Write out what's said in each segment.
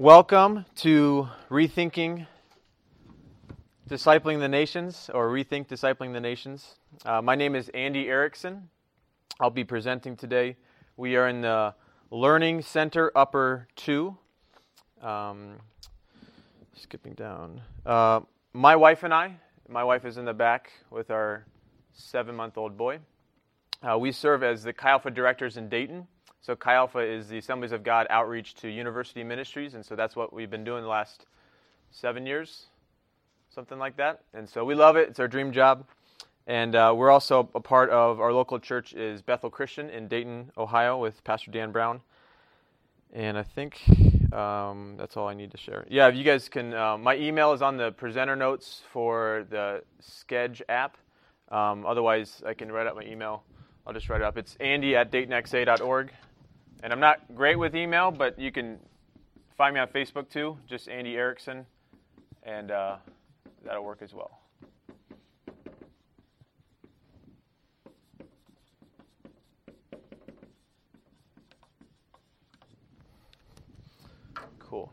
Welcome to Rethinking Discipling the Nations, or Rethink Discipling the Nations. Uh, my name is Andy Erickson. I'll be presenting today. We are in the Learning Center Upper 2. Um, skipping down. Uh, my wife and I, my wife is in the back with our seven month old boy. Uh, we serve as the Alpha directors in Dayton. So Chi Alpha is the Assemblies of God outreach to university ministries, and so that's what we've been doing the last seven years, something like that. And so we love it; it's our dream job. And uh, we're also a part of our local church is Bethel Christian in Dayton, Ohio, with Pastor Dan Brown. And I think um, that's all I need to share. Yeah, if you guys can, uh, my email is on the presenter notes for the Sketch app. Um, otherwise, I can write out my email. I'll just write it up. It's andy at daytonxa.org. And I'm not great with email, but you can find me on Facebook too, just Andy Erickson, and uh, that'll work as well. Cool.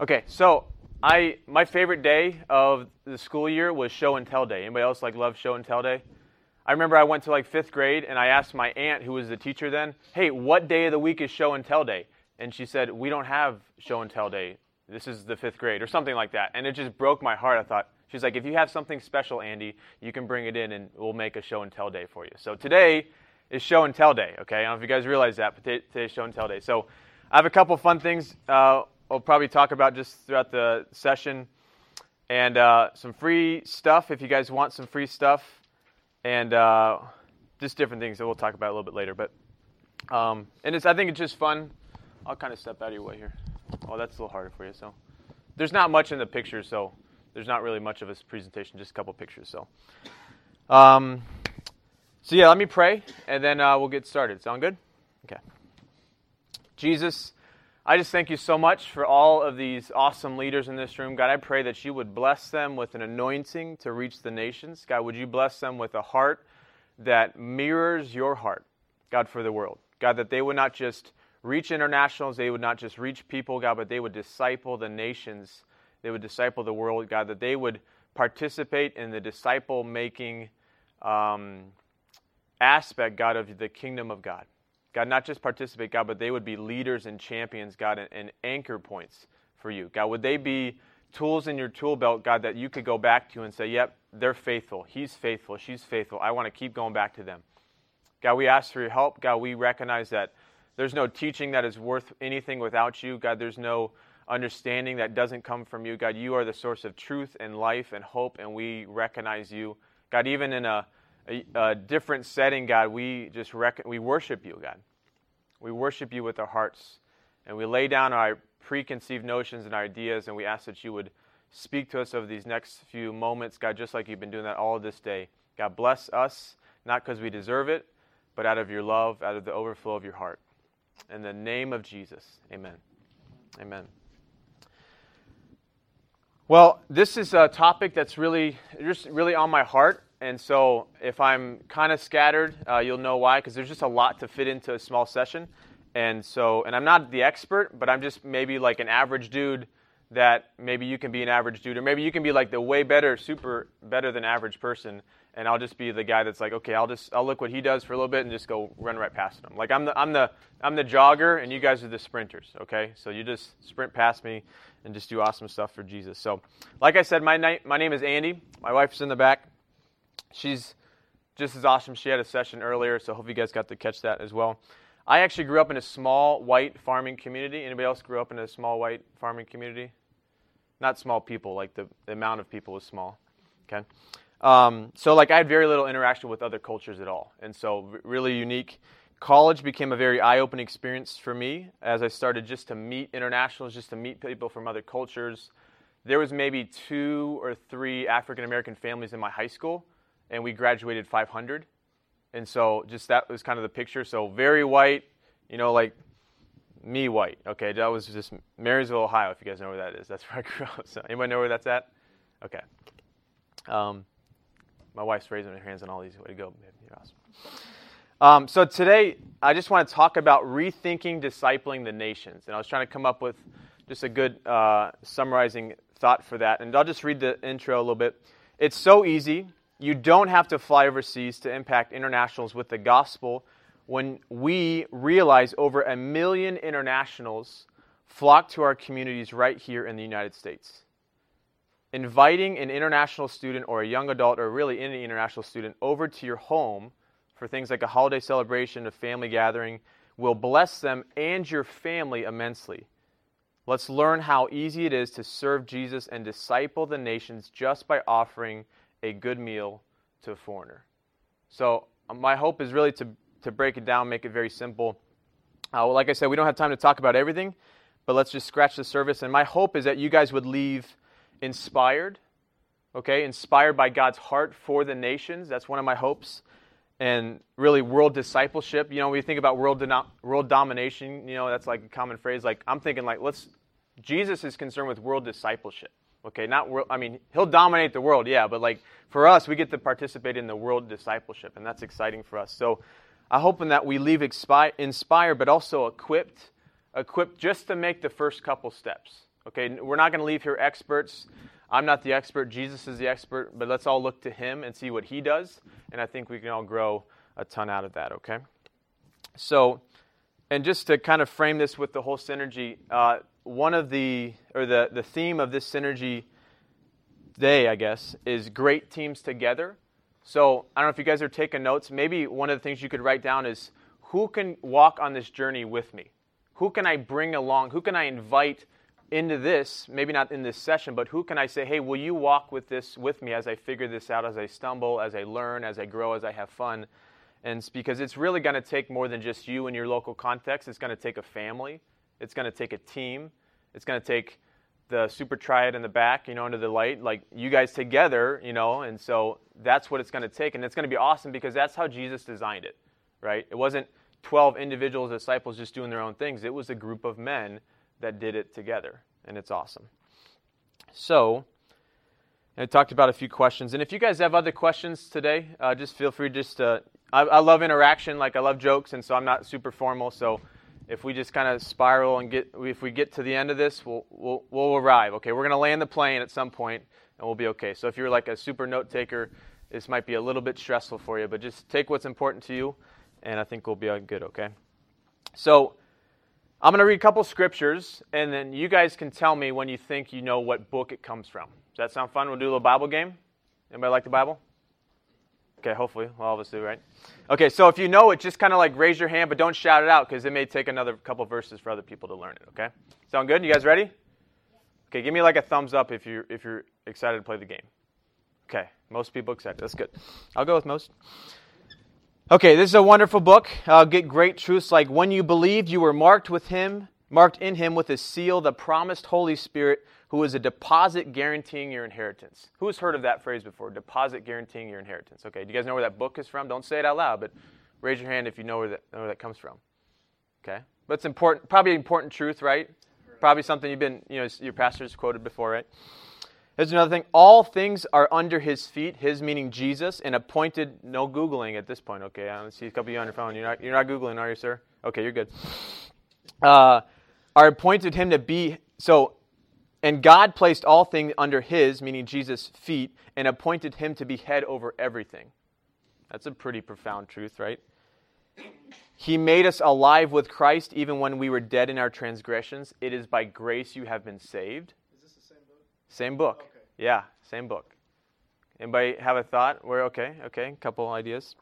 Okay, so I my favorite day of the school year was show and tell day. Anybody else like love show and tell day? I remember I went to like fifth grade and I asked my aunt, who was the teacher then, hey, what day of the week is show and tell day? And she said, we don't have show and tell day. This is the fifth grade or something like that. And it just broke my heart. I thought, she's like, if you have something special, Andy, you can bring it in and we'll make a show and tell day for you. So today is show and tell day, okay? I don't know if you guys realize that, but today's show and tell day. So I have a couple fun things uh, I'll probably talk about just throughout the session and uh, some free stuff if you guys want some free stuff and uh, just different things that we'll talk about a little bit later. But um, and it's I think it's just fun. I'll kind of step out of your way here. Oh, that's a little harder for you. So there's not much in the picture, so there's not really much of a presentation, just a couple pictures. So, um, so yeah, let me pray, and then uh, we'll get started. Sound good? Okay. Jesus. I just thank you so much for all of these awesome leaders in this room. God, I pray that you would bless them with an anointing to reach the nations. God, would you bless them with a heart that mirrors your heart, God, for the world. God, that they would not just reach internationals, they would not just reach people, God, but they would disciple the nations. They would disciple the world, God, that they would participate in the disciple making um, aspect, God, of the kingdom of God. God, not just participate, God, but they would be leaders and champions, God, and, and, anchor points for you. God, would they be tools in your tool belt, God, that you could go back to and say, yep, they're faithful. He's faithful. She's faithful. I want to keep going back to them. God, we ask for your help. God, we recognize that there's no teaching that is worth anything without you. God, there's no understanding that doesn't come from you. God, you are the source of truth and life and hope, and we recognize you. God, even in a a, a different setting, God, we just we worship you, God. We worship you with our hearts, and we lay down our preconceived notions and ideas, and we ask that you would speak to us over these next few moments, God, just like you've been doing that all this day. God, bless us, not because we deserve it, but out of your love, out of the overflow of your heart. In the name of Jesus, amen. Amen. Well, this is a topic that's really, just really on my heart. And so if I'm kind of scattered, uh, you'll know why, because there's just a lot to fit into a small session. And so, and I'm not the expert, but I'm just maybe like an average dude that maybe you can be an average dude, or maybe you can be like the way better, super better than average person, and I'll just be the guy that's like, okay, I'll just I'll look what he does for a little bit and just go run right past him. Like I'm the I'm the I'm the jogger, and you guys are the sprinters. Okay, so you just sprint past me and just do awesome stuff for Jesus. So, like I said, my my name is Andy. My wife's in the back she's just as awesome. She had a session earlier, so hope you guys got to catch that as well. I actually grew up in a small white farming community. Anybody else grew up in a small white farming community? Not small people, like the, the amount of people was small. Okay. Um, so like I had very little interaction with other cultures at all, and so really unique. College became a very eye-opening experience for me as I started just to meet internationals, just to meet people from other cultures. There was maybe two or three African American families in my high school, and we graduated 500. And so just that was kind of the picture. So very white, you know, like me white. Okay, that was just Marysville, Ohio, if you guys know where that is. That's where I grew up. So anybody know where that's at? Okay. Um, my wife's raising her hands on all these. Way to go, You're awesome. Um, so today, I just want to talk about rethinking discipling the nations. And I was trying to come up with just a good uh, summarizing thought for that. And I'll just read the intro a little bit. It's so easy. You don't have to fly overseas to impact internationals with the gospel when we realize over a million internationals flock to our communities right here in the United States. Inviting an international student or a young adult or really any international student over to your home for things like a holiday celebration, a family gathering, will bless them and your family immensely. Let's learn how easy it is to serve Jesus and disciple the nations just by offering a good meal to a foreigner. So, uh, my hope is really to, to break it down, make it very simple. Uh, well, like I said, we don't have time to talk about everything, but let's just scratch the surface. And my hope is that you guys would leave inspired, okay, inspired by God's heart for the nations. That's one of my hopes. And really, world discipleship. You know, when you think about world, world domination, you know, that's like a common phrase. Like, I'm thinking, like, let's, Jesus is concerned with world discipleship. Okay, not world, I mean, he'll dominate the world, yeah, but like for us, we get to participate in the world discipleship, and that's exciting for us. So I hope in that we leave inspired, but also equipped, equipped just to make the first couple steps. Okay, we're not going to leave here experts. I'm not the expert, Jesus is the expert, but let's all look to him and see what he does, and I think we can all grow a ton out of that, okay? So, and just to kind of frame this with the whole synergy, uh, one of the, or the, the theme of this synergy day, I guess, is great teams together. So I don't know if you guys are taking notes. Maybe one of the things you could write down is who can walk on this journey with me? Who can I bring along? Who can I invite into this? Maybe not in this session, but who can I say, hey, will you walk with this with me as I figure this out, as I stumble, as I learn, as I grow, as I have fun? And it's because it's really going to take more than just you and your local context. It's going to take a family. It's going to take a team. It's going to take the super triad in the back, you know, under the light, like you guys together, you know, and so that's what it's going to take. And it's going to be awesome because that's how Jesus designed it, right? It wasn't 12 individual disciples just doing their own things, it was a group of men that did it together, and it's awesome. So, I talked about a few questions, and if you guys have other questions today, uh, just feel free. Just uh, I, I love interaction, like I love jokes, and so I'm not super formal. So if we just kind of spiral and get, if we get to the end of this, we'll, we'll, we'll arrive. Okay, we're going to land the plane at some point, and we'll be okay. So if you're like a super note taker, this might be a little bit stressful for you, but just take what's important to you, and I think we'll be good. Okay. So I'm going to read a couple scriptures, and then you guys can tell me when you think you know what book it comes from. Does that sound fun? We'll do a little Bible game. Anybody like the Bible? Okay, hopefully. All of us do, right? Okay, so if you know it, just kind of like raise your hand, but don't shout it out because it may take another couple verses for other people to learn it, okay? Sound good? You guys ready? Okay, give me like a thumbs up if you're, if you're excited to play the game. Okay, most people excited. That's good. I'll go with most. Okay, this is a wonderful book. Uh, get great truths like when you believed, you were marked with Him, marked in Him with His seal, the promised Holy Spirit who is a deposit guaranteeing your inheritance. Who has heard of that phrase before? Deposit guaranteeing your inheritance. Okay, do you guys know where that book is from? Don't say it out loud, but raise your hand if you know where that, know where that comes from. Okay, but it's important, probably important truth, right? Probably something you've been, you know, your pastor's quoted before, right? Here's another thing. All things are under his feet, his meaning Jesus, and appointed, no Googling at this point, okay? I see a couple of you on your phone. You're not, you're not Googling, are you, sir? Okay, you're good. Uh, are appointed him to be, so and God placed all things under his, meaning Jesus' feet, and appointed him to be head over everything. That's a pretty profound truth, right? He made us alive with Christ even when we were dead in our transgressions. It is by grace you have been saved. Is this the same book? Same book. Okay. Yeah, same book. Anybody have a thought? We're okay, okay, a couple ideas.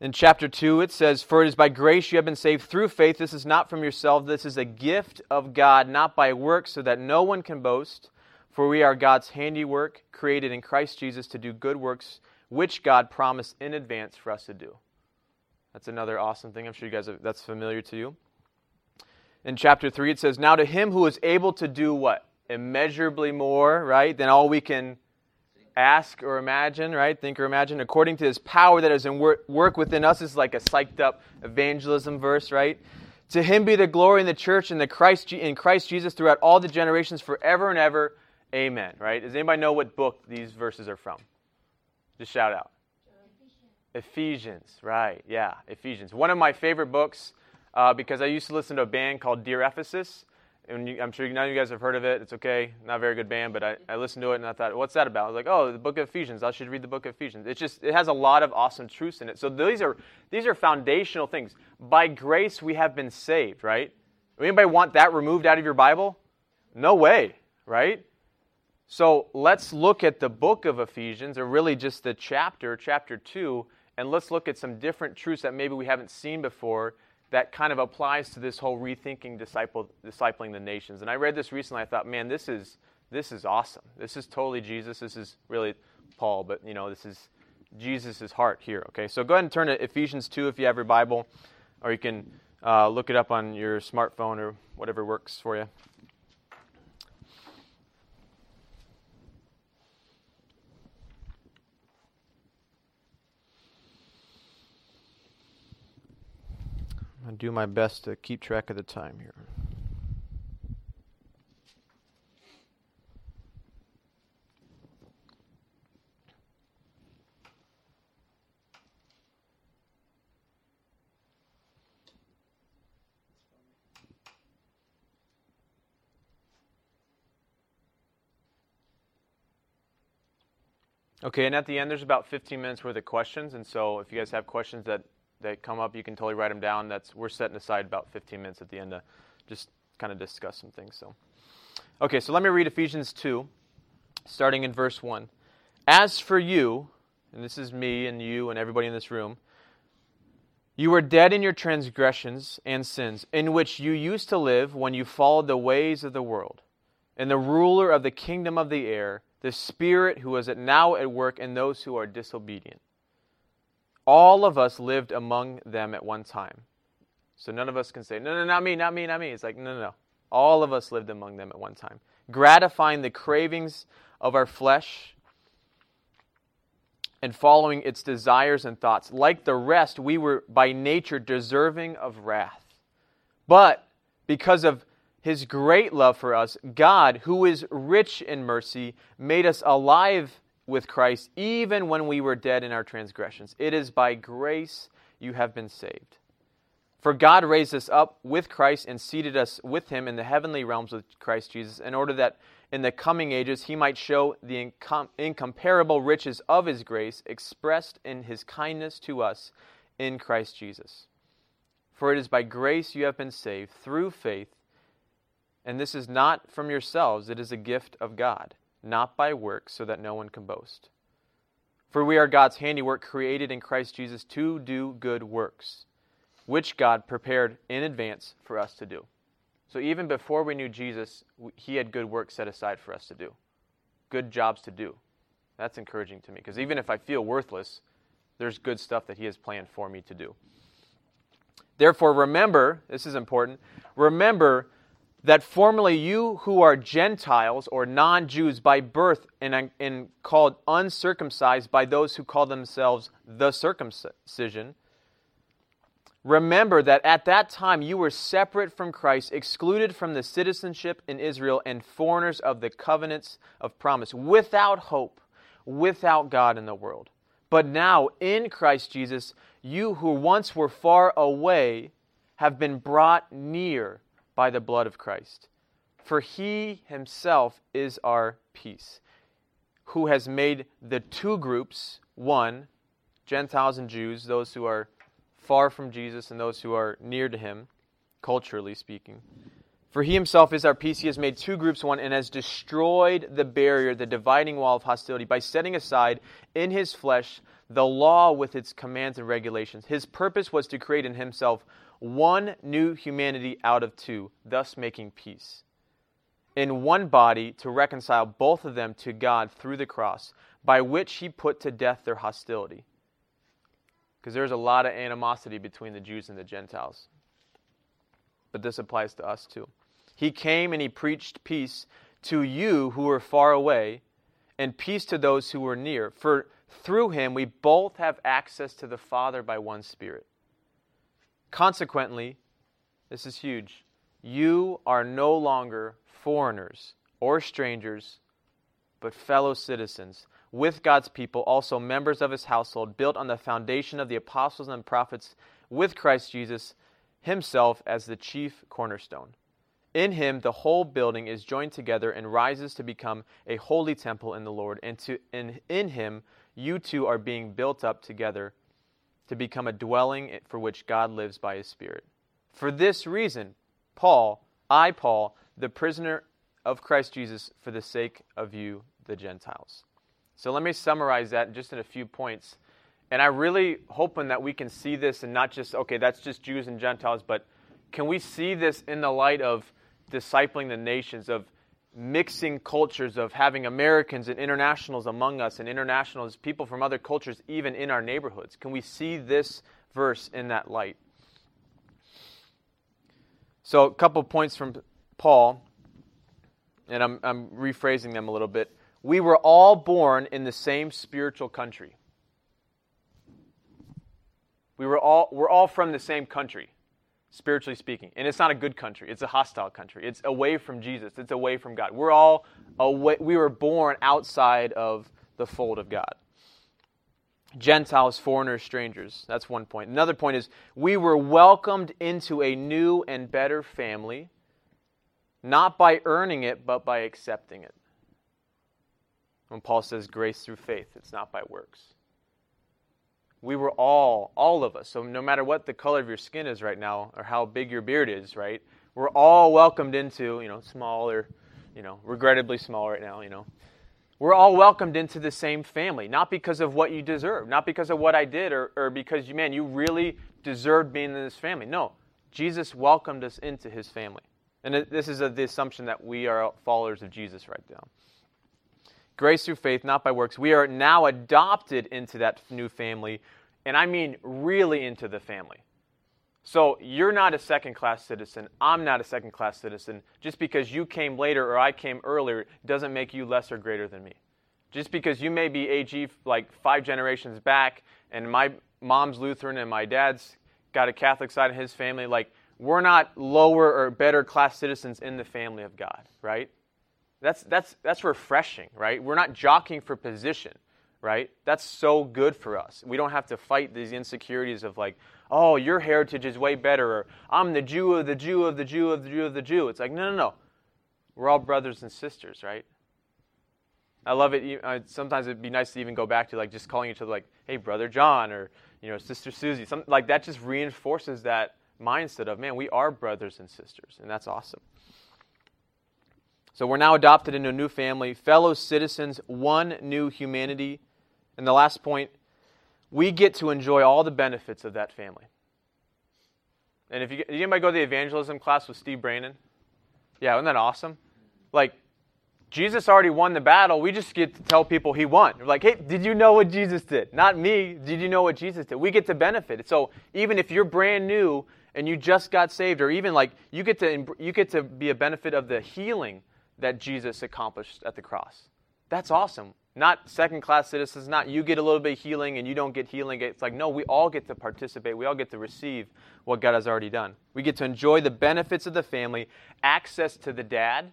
In chapter 2, it says, For it is by grace you have been saved through faith. This is not from yourself. This is a gift of God, not by works, so that no one can boast. For we are God's handiwork, created in Christ Jesus to do good works, which God promised in advance for us to do. That's another awesome thing. I'm sure you guys that's familiar to you. In chapter 3, it says, Now to him who is able to do what? Immeasurably more, right, than all we can ask or imagine, right? Think or imagine, according to his power that is in work, within us. is like a psyched up evangelism verse, right? To him be the glory in the church and the Christ in Christ Jesus throughout all the generations forever and ever. Amen. Right? Does anybody know what book these verses are from? Just shout out. Ephesians, right? Yeah, Ephesians. One of my favorite books uh, because I used to listen to a band called Dear Ephesus. And you, I'm sure none of you guys have heard of it. It's okay, not a very good band, but I, I listened to it and I thought, what's that about? I was like, oh, the book of Ephesians. I should read the book of Ephesians. It's just it has a lot of awesome truths in it. So these are these are foundational things. By grace we have been saved, right? Anybody want that removed out of your Bible? No way, right? So let's look at the book of Ephesians, or really just the chapter, chapter 2, and let's look at some different truths that maybe we haven't seen before that kind of applies to this whole rethinking disciple, discipling the nations. And I read this recently. I thought, man, this is this is awesome. This is totally Jesus. This is really Paul, but you know, this is Jesus' heart here. Okay, so go ahead and turn to Ephesians 2 if you have your Bible, or you can uh, look it up on your smartphone or whatever works for you. I'll do my best to keep track of the time here. Okay, and at the end, there's about 15 minutes worth of questions. And so if you guys have questions that that come up, you can totally write them down. That's we're setting aside about 15 minutes at the end to just kind of discuss some things. So, okay, so let me read Ephesians 2, starting in verse 1. As for you, and this is me and you and everybody in this room, you were dead in your transgressions and sins, in which you used to live when you followed the ways of the world, and the ruler of the kingdom of the air, the Spirit who is now at work in those who are disobedient. All of us lived among them at one time. So none of us can say, no, no, not me, not me, not me. It's like, no, no, no. All of us lived among them at one time, gratifying the cravings of our flesh and following its desires and thoughts. Like the rest, we were by nature deserving of wrath. But because of his great love for us, God, who is rich in mercy, made us alive with Christ even when we were dead in our transgressions. It is by grace you have been saved. For God raised us up with Christ and seated us with him in the heavenly realms with Christ Jesus, in order that in the coming ages he might show the incom- incomparable riches of his grace expressed in his kindness to us in Christ Jesus. For it is by grace you have been saved through faith, and this is not from yourselves, it is a gift of God not by works, so that no one can boast. For we are God's handiwork, created in Christ Jesus to do good works, which God prepared in advance for us to do. So even before we knew Jesus, He had good works set aside for us to do, good jobs to do. That's encouraging to me, because even if I feel worthless, there's good stuff that He has planned for me to do. Therefore, remember, this is important, remember that formerly you who are Gentiles or non Jews by birth and, and called uncircumcised by those who call themselves the circumcision, remember that at that time you were separate from Christ, excluded from the citizenship in Israel, and foreigners of the covenants of promise, without hope, without God in the world. But now, in Christ Jesus, you who once were far away have been brought near by the blood of Christ. For he himself is our peace, who has made the two groups one, Gentiles and Jews, those who are far from Jesus and those who are near to him, culturally speaking. For he himself is our peace. He has made two groups one and has destroyed the barrier, the dividing wall of hostility, by setting aside in his flesh the law with its commands and regulations. His purpose was to create in himself one new humanity out of two, thus making peace. In one body to reconcile both of them to God through the cross, by which he put to death their hostility. Because there's a lot of animosity between the Jews and the Gentiles. But this applies to us too. He came and he preached peace to you who were far away, and peace to those who were near. For through him we both have access to the Father by one Spirit. Consequently, this is huge. You are no longer foreigners or strangers, but fellow citizens with God's people, also members of his household, built on the foundation of the apostles and prophets, with Christ Jesus himself as the chief cornerstone. In him, the whole building is joined together and rises to become a holy temple in the Lord. And to, in, in him, you two are being built up together to become a dwelling for which God lives by his Spirit. For this reason, Paul, I, Paul, the prisoner of Christ Jesus, for the sake of you, the Gentiles. So let me summarize that just in a few points. And I really hoping that we can see this and not just, okay, that's just Jews and Gentiles, but can we see this in the light of discipling the nations, of mixing cultures, of having Americans and internationals among us and internationals, people from other cultures, even in our neighborhoods? Can we see this verse in that light? So, a couple points from Paul, and I'm, I'm rephrasing them a little bit. We were all born in the same spiritual country. We were all, we're all from the same country, spiritually speaking. And it's not a good country, it's a hostile country. It's away from Jesus, it's away from God. We're all away, we were born outside of the fold of God. Gentiles, foreigners, strangers. That's one point. Another point is we were welcomed into a new and better family, not by earning it, but by accepting it. When Paul says grace through faith, it's not by works. We were all, all of us, so no matter what the color of your skin is right now or how big your beard is, right, we're all welcomed into, you know, small or, you know, regrettably small right now, you know, we're all welcomed into the same family, not because of what you deserve, not because of what I did, or, or because, you, man, you really deserved being in this family. No, Jesus welcomed us into his family. And this is a, the assumption that we are followers of Jesus right now. Grace through faith, not by works. We are now adopted into that new family, and I mean really into the family. So you're not a second class citizen. I'm not a second class citizen. Just because you came later or I came earlier doesn't make you less or greater than me. Just because you may be AG like five generations back and my mom's Lutheran and my dad's got a Catholic side in his family, like we're not lower or better class citizens in the family of God, right? That's, that's, that's refreshing, right? We're not jockeying for position, right? That's so good for us. We don't have to fight these insecurities of like, oh, your heritage is way better, or I'm the Jew of the Jew of the Jew of the Jew of the Jew. It's like, no, no, no. We're all brothers and sisters, right? I love it. Uh, sometimes it'd be nice to even go back to like just calling each other like, hey, brother John, or you know, sister Susie. Something like that just reinforces that mindset of, man, we are brothers and sisters, and that's awesome. So we're now adopted into a new family, fellow citizens, one new humanity. And the last point we get to enjoy all the benefits of that family. And if you did anybody go to the evangelism class with Steve Brandon? Yeah, isn't that awesome? Like, Jesus already won the battle. We just get to tell people he won. We're like, hey, did you know what Jesus did? Not me. Did you know what Jesus did? We get to benefit. So even if you're brand new and you just got saved, or even like you get to you get to be a benefit of the healing that Jesus accomplished at the cross. That's awesome not second class citizens, not you get a little bit of healing and you don't get healing. It's like, no, we all get to participate. We all get to receive what God has already done. We get to enjoy the benefits of the family, access to the dad,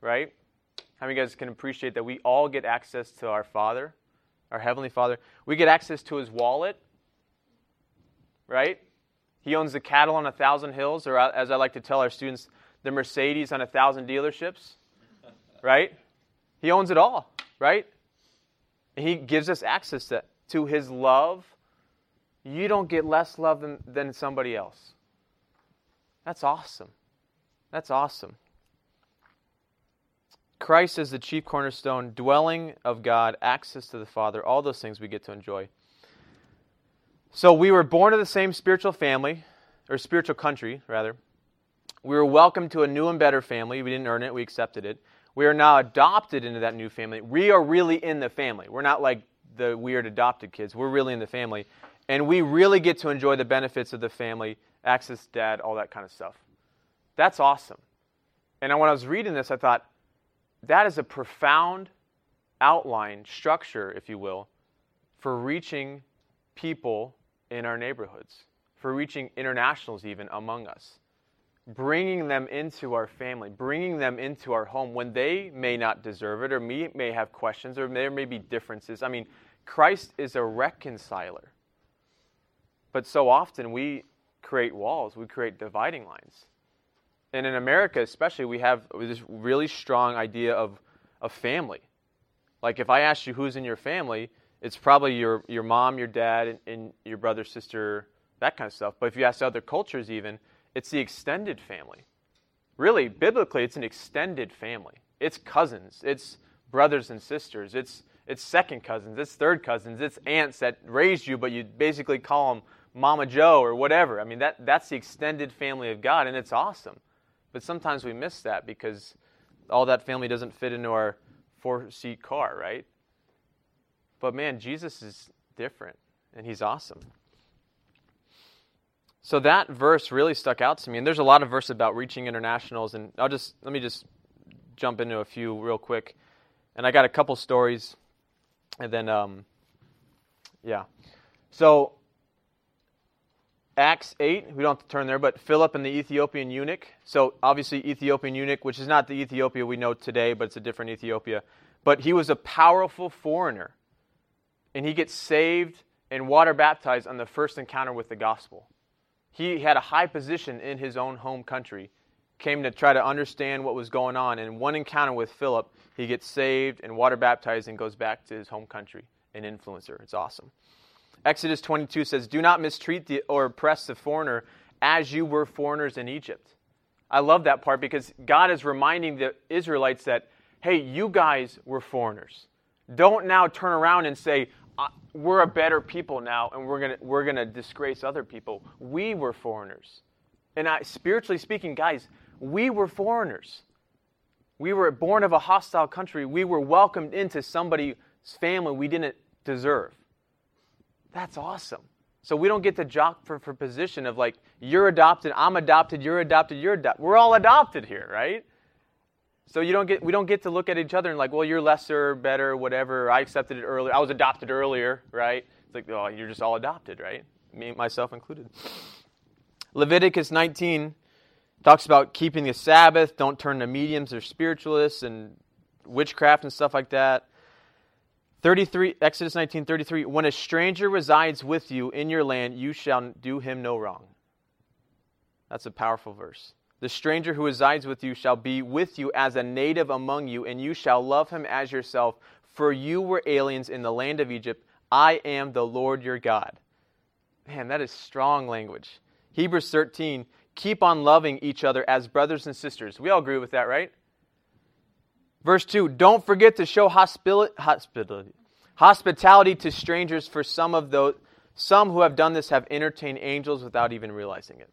right? How many guys can appreciate that we all get access to our Father, our Heavenly Father? We get access to His wallet, right? He owns the cattle on a thousand hills, or as I like to tell our students, the Mercedes on a thousand dealerships, right? He owns it all right? He gives us access to, to his love. You don't get less love than, than somebody else. That's awesome. That's awesome. Christ is the chief cornerstone, dwelling of God, access to the Father, all those things we get to enjoy. So we were born to the same spiritual family, or spiritual country, rather. We were welcomed to a new and better family. We didn't earn it, we accepted it. We are now adopted into that new family. We are really in the family. We're not like the weird adopted kids. We're really in the family. And we really get to enjoy the benefits of the family, access dad, all that kind of stuff. That's awesome. And when I was reading this, I thought, that is a profound outline, structure, if you will, for reaching people in our neighborhoods, for reaching internationals even among us. Bringing them into our family, bringing them into our home when they may not deserve it or me may have questions or there may be differences. I mean, Christ is a reconciler. But so often we create walls, we create dividing lines. And in America, especially, we have this really strong idea of, of family. Like if I ask you who's in your family, it's probably your, your mom, your dad, and, and your brother, sister, that kind of stuff. But if you ask other cultures, even, it's the extended family. Really, biblically, it's an extended family. It's cousins, it's brothers and sisters, it's, it's second cousins, it's third cousins, it's aunts that raised you, but you basically call them Mama Joe or whatever. I mean, that, that's the extended family of God, and it's awesome. But sometimes we miss that because all that family doesn't fit into our four seat car, right? But man, Jesus is different, and he's awesome. So that verse really stuck out to me. And there's a lot of verses about reaching internationals, and I'll just let me just jump into a few real quick. And I got a couple stories, and then um, yeah. So Acts 8, we don't have to turn there, but Philip and the Ethiopian eunuch. So obviously Ethiopian eunuch, which is not the Ethiopia we know today, but it's a different Ethiopia. But he was a powerful foreigner, and he gets saved and water baptized on the first encounter with the gospel. He had a high position in his own home country, came to try to understand what was going on. And one encounter with Philip, he gets saved and water baptized and goes back to his home country, an influencer. It's awesome. Exodus 22 says, Do not mistreat the, or oppress the foreigner as you were foreigners in Egypt. I love that part because God is reminding the Israelites that, hey, you guys were foreigners. Don't now turn around and say, we're a better people now and we're going to we're going to disgrace other people. We were foreigners. And I, spiritually speaking, guys, we were foreigners. We were born of a hostile country. We were welcomed into somebody's family we didn't deserve. That's awesome. So we don't get to jock for, for position of like, you're adopted, I'm adopted, you're adopted, you're adopted. We're all adopted here, right? So you don't get, we don't get to look at each other and like, well, you're lesser, better, whatever. I accepted it earlier. I was adopted earlier, right? It's like, oh, you're just all adopted, right? Me, myself included. Leviticus 19 talks about keeping the Sabbath. Don't turn to mediums or spiritualists and witchcraft and stuff like that. 33 Exodus 19:33 When a stranger resides with you in your land you shall do him no wrong. That's a powerful verse. The stranger who resides with you shall be with you as a native among you, and you shall love him as yourself, for you were aliens in the land of Egypt. I am the Lord your God. Man, that is strong language. Hebrews 13, keep on loving each other as brothers and sisters. We all agree with that, right? Verse 2, don't forget to show hospitality, hospitality, hospitality to strangers, for some of those some who have done this have entertained angels without even realizing it.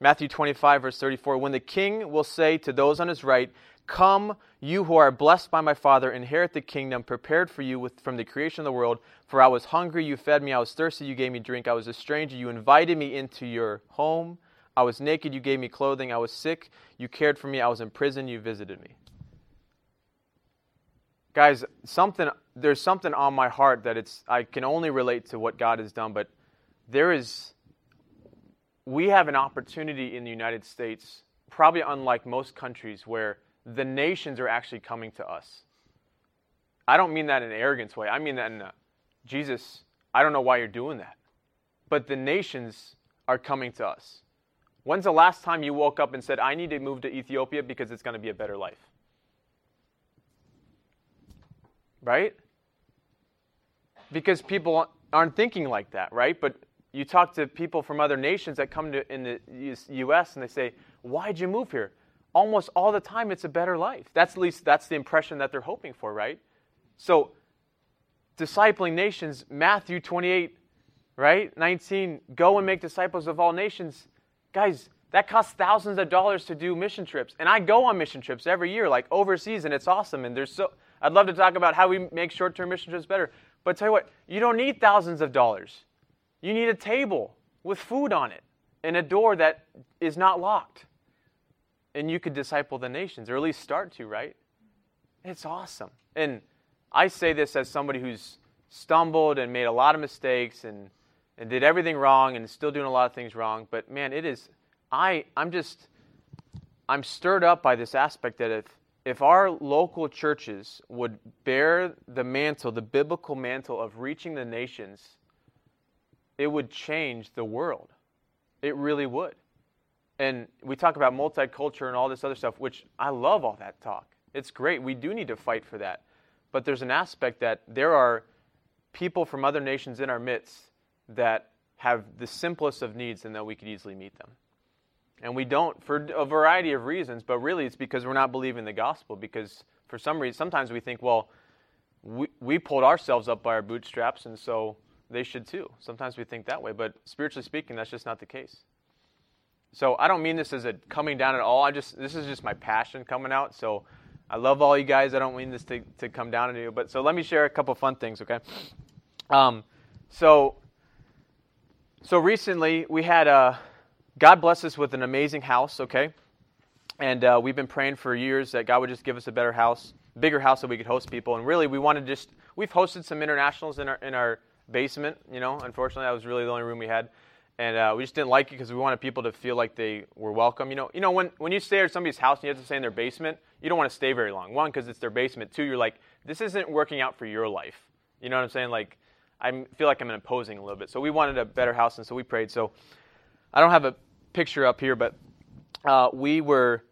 Matthew 25, verse 34 When the king will say to those on his right, Come, you who are blessed by my Father, inherit the kingdom prepared for you with, from the creation of the world. For I was hungry, you fed me. I was thirsty, you gave me drink. I was a stranger, you invited me into your home. I was naked, you gave me clothing. I was sick, you cared for me. I was in prison, you visited me. Guys, something there's something on my heart that it's I can only relate to what God has done, but there is we have an opportunity in the United States, probably unlike most countries, where the nations are actually coming to us. I don't mean that in an arrogance way. I mean that in a, Jesus, I don't know why you're doing that. But the nations are coming to us. When's the last time you woke up and said, I need to move to Ethiopia because it's going to be a better life? Right? Because people aren't thinking like that, right? But you talk to people from other nations that come to in the U.S. and they say, "Why'd you move here?" Almost all the time, it's a better life. That's at least that's the impression that they're hoping for, right? So, discipling nations, Matthew 28, right, 19, go and make disciples of all nations, guys. That costs thousands of dollars to do mission trips, and I go on mission trips every year, like overseas, and it's awesome. And there's so I'd love to talk about how we make short-term mission trips better, but tell you what, you don't need thousands of dollars. You need a table with food on it and a door that is not locked. And you could disciple the nations, or at least start to, right? It's awesome. And I say this as somebody who's stumbled and made a lot of mistakes and, and did everything wrong and is still doing a lot of things wrong. But man, it is, I, I'm just, I'm stirred up by this aspect that if if our local churches would bear the mantle, the biblical mantle of reaching the nations, it would change the world. It really would. And we talk about multicultural and all this other stuff, which I love all that talk. It's great. We do need to fight for that. But there's an aspect that there are people from other nations in our midst that have the simplest of needs and that we could easily meet them. And we don't for a variety of reasons, but really it's because we're not believing the gospel. Because for some reason, sometimes we think, well, we, we pulled ourselves up by our bootstraps, and so they should too. Sometimes we think that way, but spiritually speaking, that's just not the case. So I don't mean this as a coming down at all. I just this is just my passion coming out. So I love all you guys. I don't mean this to, to come down on you, but so let me share a couple fun things, okay? Um, so so recently we had a God bless us with an amazing house, okay? And uh, we've been praying for years that God would just give us a better house, bigger house that we could host people. And really, we wanted just, we've hosted some internationals in our, in our basement, you know. Unfortunately, that was really the only room we had. And uh, we just didn't like it because we wanted people to feel like they were welcome. You know, you know when, when you stay at somebody's house and you have to stay in their basement, you don't want to stay very long. One, because it's their basement. Two, you're like, this isn't working out for your life. You know what I'm saying? Like, I feel like I'm imposing a little bit. So we wanted a better house, and so we prayed. So I don't have a picture up here, but uh, we were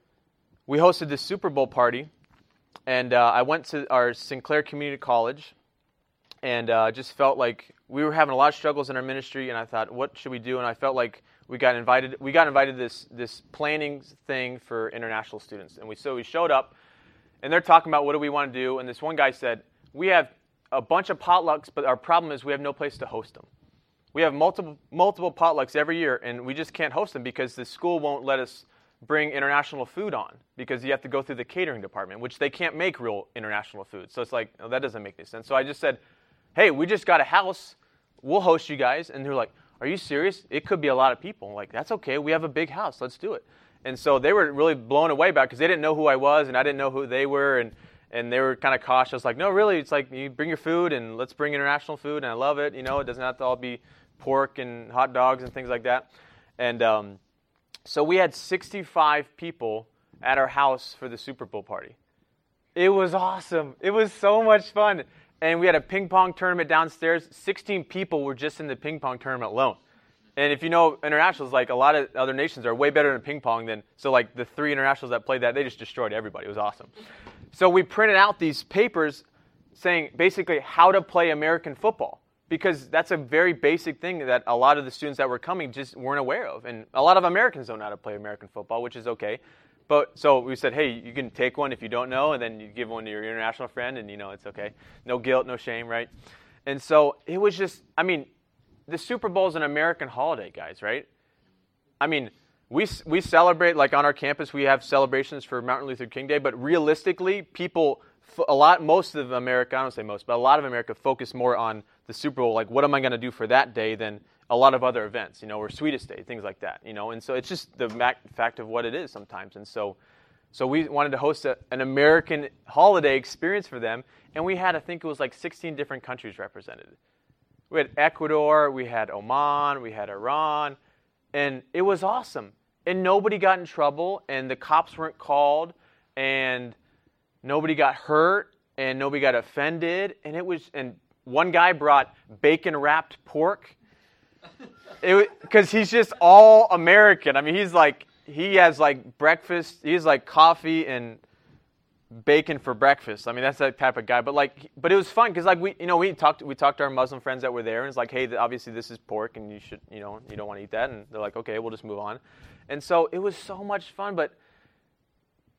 we hosted this Super Bowl party, and uh, I went to our Sinclair Community College, and uh, just felt like we were having a lot of struggles in our ministry, and I thought, what should we do? And I felt like we got invited. We got invited this this planning thing for international students, and we so we showed up, and they're talking about what do we want to do, and this one guy said, we have a bunch of potlucks, but our problem is we have no place to host them we have multiple multiple potlucks every year, and we just can't host them because the school won't let us bring international food on because you have to go through the catering department, which they can't make real international food. So it's like oh, that doesn't make any sense. So I just said, "Hey, we just got a house. We'll host you guys." And they're like, "Are you serious? It could be a lot of people." I'm like, "That's okay. We have a big house. Let's do it." And so they were really blown away by it because they didn't know who I was and I didn't know who they were and and they were kind of cautious like no really it's like you bring your food and let's bring international food and i love it you know it doesn't have to all be pork and hot dogs and things like that. And um, so we had 65 people at our house for the Super Bowl party. It was awesome. It was so much fun. And we had a ping pong tournament downstairs. 16 people were just in the ping pong tournament alone. And if you know internationals, like a lot of other nations are way better in ping pong than, so like the three internationals that played that, they just destroyed everybody. It was awesome. So we printed out these papers saying basically how to play American football because that's a very basic thing that a lot of the students that were coming just weren't aware of. And a lot of Americans don't know how to play American football, which is okay. But so we said, hey, you can take one if you don't know, and then you give one to your international friend, and you know it's okay. No guilt, no shame, right? And so it was just, I mean, the Super Bowl is an American holiday, guys, right? I mean, we, we celebrate, like on our campus, we have celebrations for Martin Luther King Day, but realistically, people, a lot, most of America, I don't say most, but a lot of America focus more on the Super Bowl, like what am I going to do for that day than a lot of other events, you know, or Sweetest Day, things like that, you know. And so it's just the fact of what it is sometimes. And so, so we wanted to host a, an American holiday experience for them, and we had, I think it was like 16 different countries represented. We had Ecuador, we had Oman, we had Iran, and it was awesome. And nobody got in trouble, and the cops weren't called, and nobody got hurt, and nobody got offended, and it was and one guy brought bacon wrapped pork because he's just all American. I mean, he's like, he has like breakfast, he's like coffee and bacon for breakfast. I mean, that's that type of guy. But like, but it was fun because like we, you know, we talked, we talked to our Muslim friends that were there, and it's like, hey, obviously this is pork, and you should, you know, you don't want to eat that, and they're like, okay, we'll just move on. And so it was so much fun, but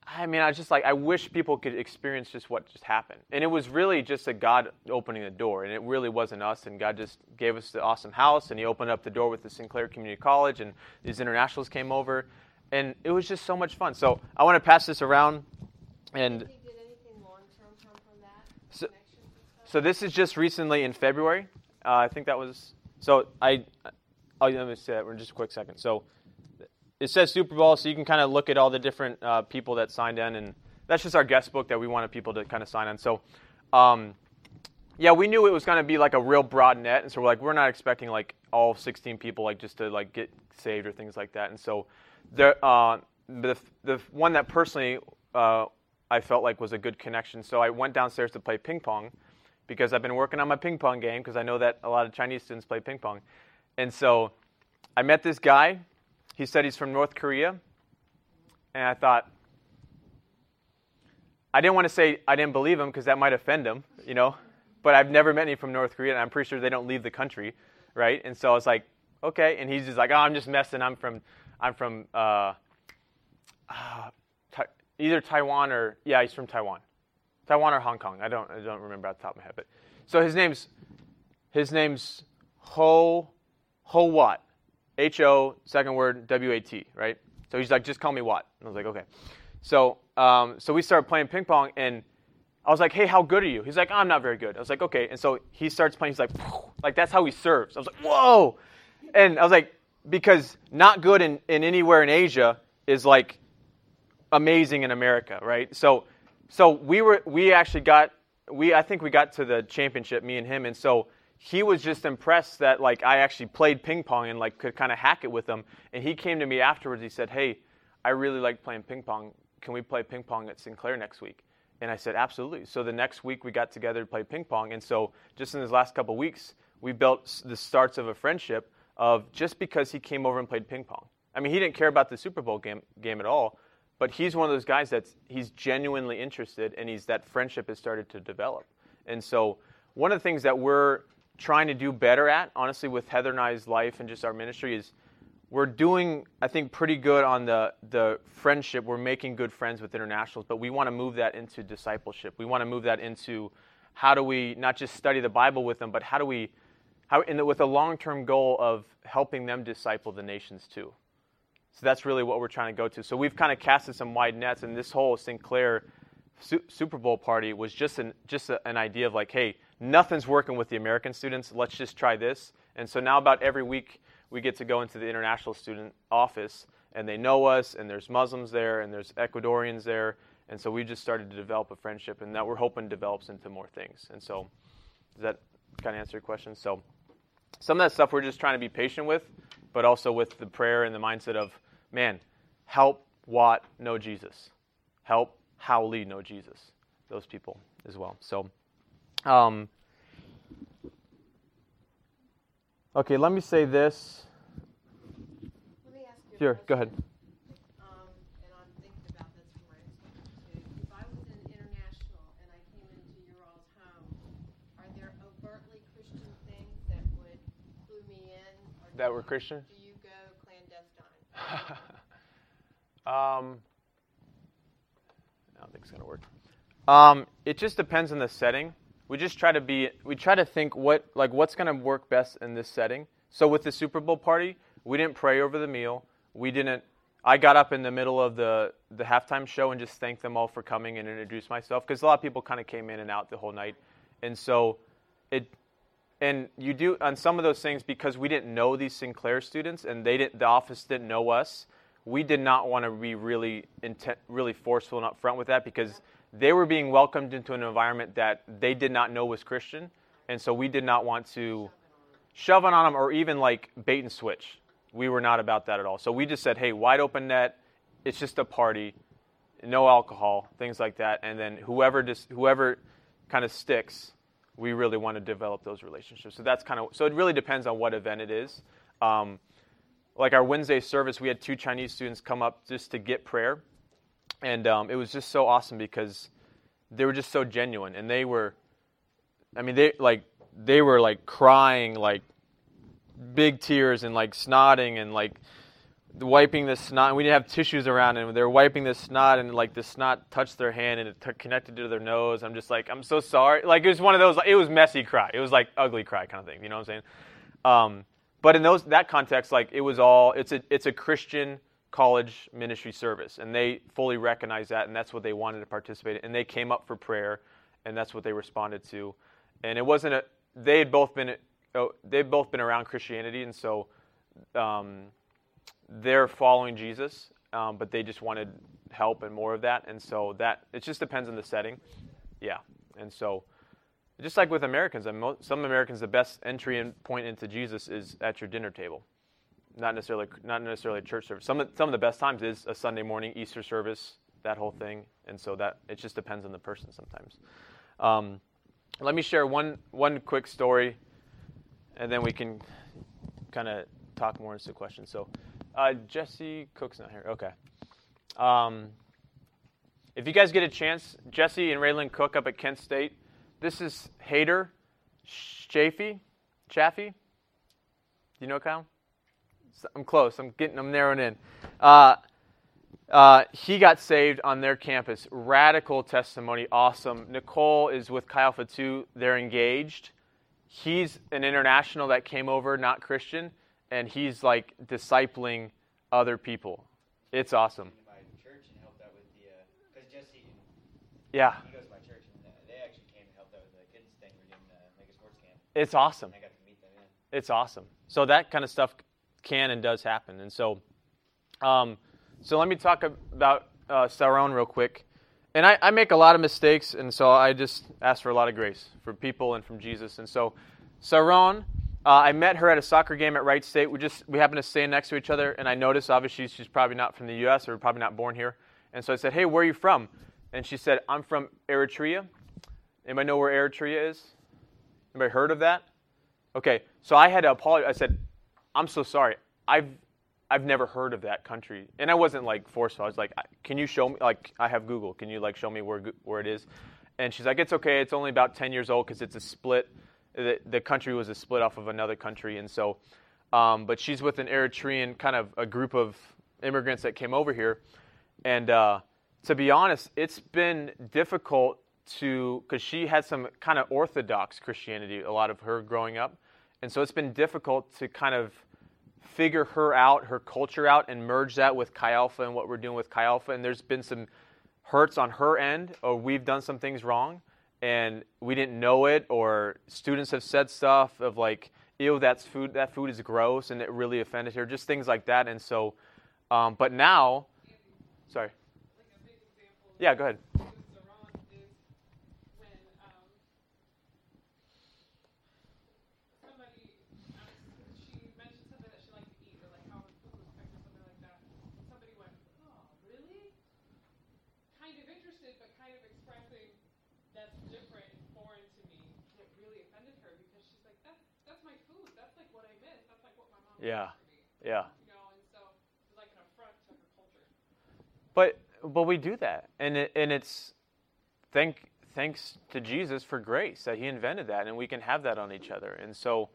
I mean, I just like, I wish people could experience just what just happened. And it was really just a God opening the door. And it really wasn't us. And God just gave us the awesome house. And He opened up the door with the Sinclair Community College. And these internationals came over. And it was just so much fun. So I want to pass this around. And so, so this is just recently in February. Uh, I think that was. So I. Oh, let me say that for just a quick second. So it says Super Bowl, so you can kind of look at all the different uh, people that signed in, and that's just our guest book that we wanted people to kind of sign on. So, um, yeah, we knew it was going to be like a real broad net, and so we're like, we're not expecting like all 16 people like just to like get saved or things like that. And so, there, uh, the the one that personally uh, I felt like was a good connection. So I went downstairs to play ping pong because I've been working on my ping pong game because I know that a lot of Chinese students play ping pong. And so I met this guy. He said he's from North Korea. And I thought, I didn't want to say I didn't believe him because that might offend him, you know. But I've never met anyone from North Korea, and I'm pretty sure they don't leave the country, right? And so I was like, okay. And he's just like, oh, I'm just messing. I'm from, I'm from uh, uh, either Taiwan or yeah, he's from Taiwan, Taiwan or Hong Kong. I don't I don't remember off the top of my head, but so his name's his name's Ho Ho Wat, H O second word W A T, right? So he's like, just call me Watt. And I was like, okay. So um, so we started playing ping pong and. I was like, hey, how good are you? He's like, I'm not very good. I was like, okay. And so he starts playing. He's like, like that's how he serves. I was like, whoa. And I was like, because not good in, in anywhere in Asia is like amazing in America, right? So, so we were we actually got we I think we got to the championship, me and him, and so he was just impressed that like I actually played ping pong and like could kind of hack it with him. And he came to me afterwards. He said, "Hey, I really like playing ping pong. Can we play ping pong at Sinclair next week?" And I said, "Absolutely." So the next week we got together to play ping pong, and so just in these last couple weeks we built the starts of a friendship of just because he came over and played ping pong. I mean, he didn't care about the Super Bowl game game at all, but he's one of those guys that's he's genuinely interested and he's that friendship has started to develop and so one of the things that we're trying to do better at honestly with heather and i's life and just our ministry is we're doing i think pretty good on the the friendship. We're making good friends with internationals but we want to move that into discipleship. We want to move that into how do we not just study the bible with them but how do we how the, with a long-term goal of helping them disciple the nations too. So that's really what we're trying to go to. So we've kind of casted some wide nets, and this whole Sinclair Su- Super Bowl party was just an just a, an idea of like, hey, nothing's working with the American students. Let's just try this. And so now, about every week, we get to go into the international student office, and they know us, and there's Muslims there, and there's Ecuadorians there, and so we just started to develop a friendship, and that we're hoping develops into more things. And so, does that kind of answer your question? So, some of that stuff we're just trying to be patient with, but also with the prayer and the mindset of man, help Watt know Jesus. Help Howley know Jesus. Those people as well. So, um, okay, let me say this. Let me ask you. Sure, go ahead. Um, and I'm thinking about this for my too. If I was an international and I came into your all's home, are there overtly Christian things that would clue me in? Or That do were Christian? Do you go clandestine? um, I don't think it's gonna work. Um, it just depends on the setting. We just try to be. We try to think what like what's gonna work best in this setting. So with the Super Bowl party, we didn't pray over the meal. We didn't. I got up in the middle of the the halftime show and just thanked them all for coming and introduced myself because a lot of people kind of came in and out the whole night, and so it and you do on some of those things because we didn't know these Sinclair students and they didn't the office didn't know us. We did not want to be really intent, really forceful and upfront with that because they were being welcomed into an environment that they did not know was Christian, and so we did not want to shove it on them or even like bait and switch. We were not about that at all. So we just said, hey, wide open net. It's just a party, no alcohol, things like that, and then whoever just whoever kind of sticks we really want to develop those relationships. So that's kind of so it really depends on what event it is. Um, like our Wednesday service, we had two Chinese students come up just to get prayer, and um, it was just so awesome because they were just so genuine, and they were, I mean, they like they were like crying, like big tears and like snotting and like wiping the snot. We didn't have tissues around, and they were wiping the snot, and like the snot touched their hand and it t- connected to their nose. I'm just like, I'm so sorry. Like it was one of those. It was messy cry. It was like ugly cry kind of thing. You know what I'm saying? Um, but in those that context, like it was all. It's a it's a Christian college ministry service, and they fully recognize that, and that's what they wanted to participate in. And they came up for prayer, and that's what they responded to. And it wasn't a. They had both been. Oh, they've both been around Christianity, and so. Um, they're following Jesus, um, but they just wanted help and more of that. And so that it just depends on the setting. Yeah. And so just like with Americans, some Americans, the best entry in point into Jesus is at your dinner table. Not necessarily not necessarily a church service. Some of, some of the best times is a Sunday morning Easter service, that whole thing, and so that it just depends on the person sometimes. Um, let me share one one quick story, and then we can kind of talk more into questions. So, uh, Jesse Cook's not here. Okay. Um, if you guys get a chance, Jesse and Raylan Cook up at Kent State. This is Hader Chaffee. Chaffee. Do you know Kyle? I'm close. I'm getting. I'm narrowing in. Uh, uh, he got saved on their campus. Radical testimony. Awesome. Nicole is with Chi Alpha 2. They're engaged. He's an international that came over, not Christian, and he's like discipling other people. It's awesome. Yeah. He goes to my church, and uh, they actually came and helped out with the kids thing. We're doing uh, Mega Sports Camp. It's awesome. And I got to meet them. Yeah. It's awesome. So that kind of stuff can and does happen. And so, um, so let me talk about uh, Saron real quick. And I, I make a lot of mistakes, and so I just ask for a lot of grace from people and from Jesus. And so, Saron, uh, I met her at a soccer game at Wright State. We just we happened to stand next to each other, and I noticed obviously she's probably not from the U.S. or probably not born here. And so I said, "Hey, where are you from?" And she said, "I'm from Eritrea." Anybody know where Eritrea is? Anybody heard of that? Okay, so I had to apologize. I said, "I'm so sorry. I've I've never heard of that country." And I wasn't like forceful. I was like, "Can you show me? Like, I have Google. Can you like show me where where it is?" And she's like, "It's okay. It's only about 10 years old because it's a split. The, the country was a split off of another country, and so." Um, but she's with an Eritrean kind of a group of immigrants that came over here, and uh, to be honest, it's been difficult to because she had some kind of orthodox Christianity, a lot of her growing up, and so it's been difficult to kind of figure her out, her culture out, and merge that with Chi Alpha and what we're doing with Chi Alpha. And there's been some hurts on her end, or we've done some things wrong, and we didn't know it, or students have said stuff of like, "Ew, that's food. That food is gross," and it really offended her. Just things like that. And so, um, but now, sorry. Yeah, go ahead. Yeah, yeah. You know, and so it's like an affront to her culture. But but we do that, and it, and it's thank thanks to Jesus for grace that He invented that, and we can have that on each other. And so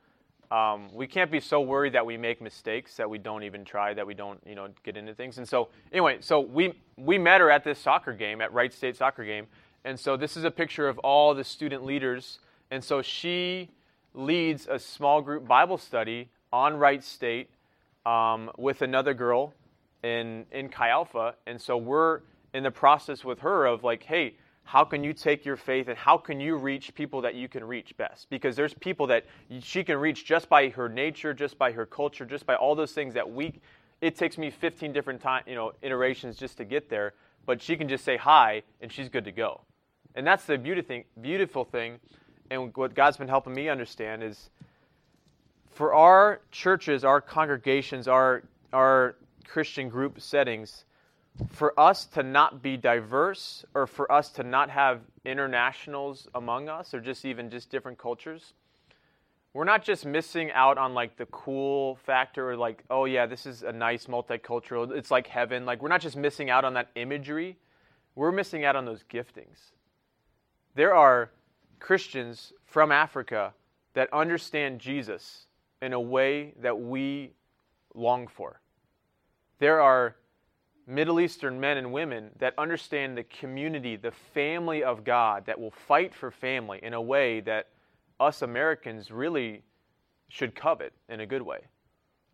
um, we can't be so worried that we make mistakes that we don't even try, that we don't you know get into things. And so anyway, so we we met her at this soccer game at Wright State soccer game, and so this is a picture of all the student leaders, and so she leads a small group Bible study on Wright State um, with another girl in in Chi Alpha, and so we're in the process with her of like, hey, how can you take your faith and how can you reach people that you can reach best? Because there's people that she can reach just by her nature, just by her culture, just by all those things that we. It takes me 15 different time, you know, iterations just to get there, but she can just say hi and she's good to go. And that's the beauty thing, beautiful thing, and what God's been helping me understand is for our churches, our congregations, our, our Christian group settings, for us to not be diverse or for us to not have internationals among us or just even just different cultures, we're not just missing out on like the cool factor or like, oh yeah, this is a nice multicultural, it's like heaven. Like we're not just missing out on that imagery, we're missing out on those giftings. There are Christians from Africa that understand Jesus in a way that we long for. There are Middle Eastern men and women that understand the community, the family of God, that will fight for family in a way that us Americans really should covet in a good way.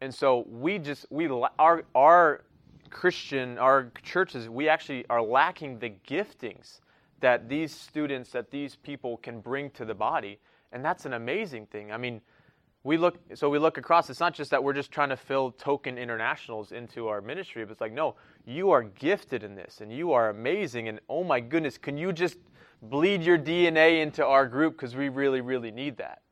And so we just we our our Christian our churches we actually are lacking the giftings that these students that these people can bring to the body and that's an amazing thing. I mean, we look so we look across it's not just that we're just trying to fill token internationals into our ministry but it's like no you are gifted in this and you are amazing and oh my goodness can you just bleed your dna into our group because we really really need that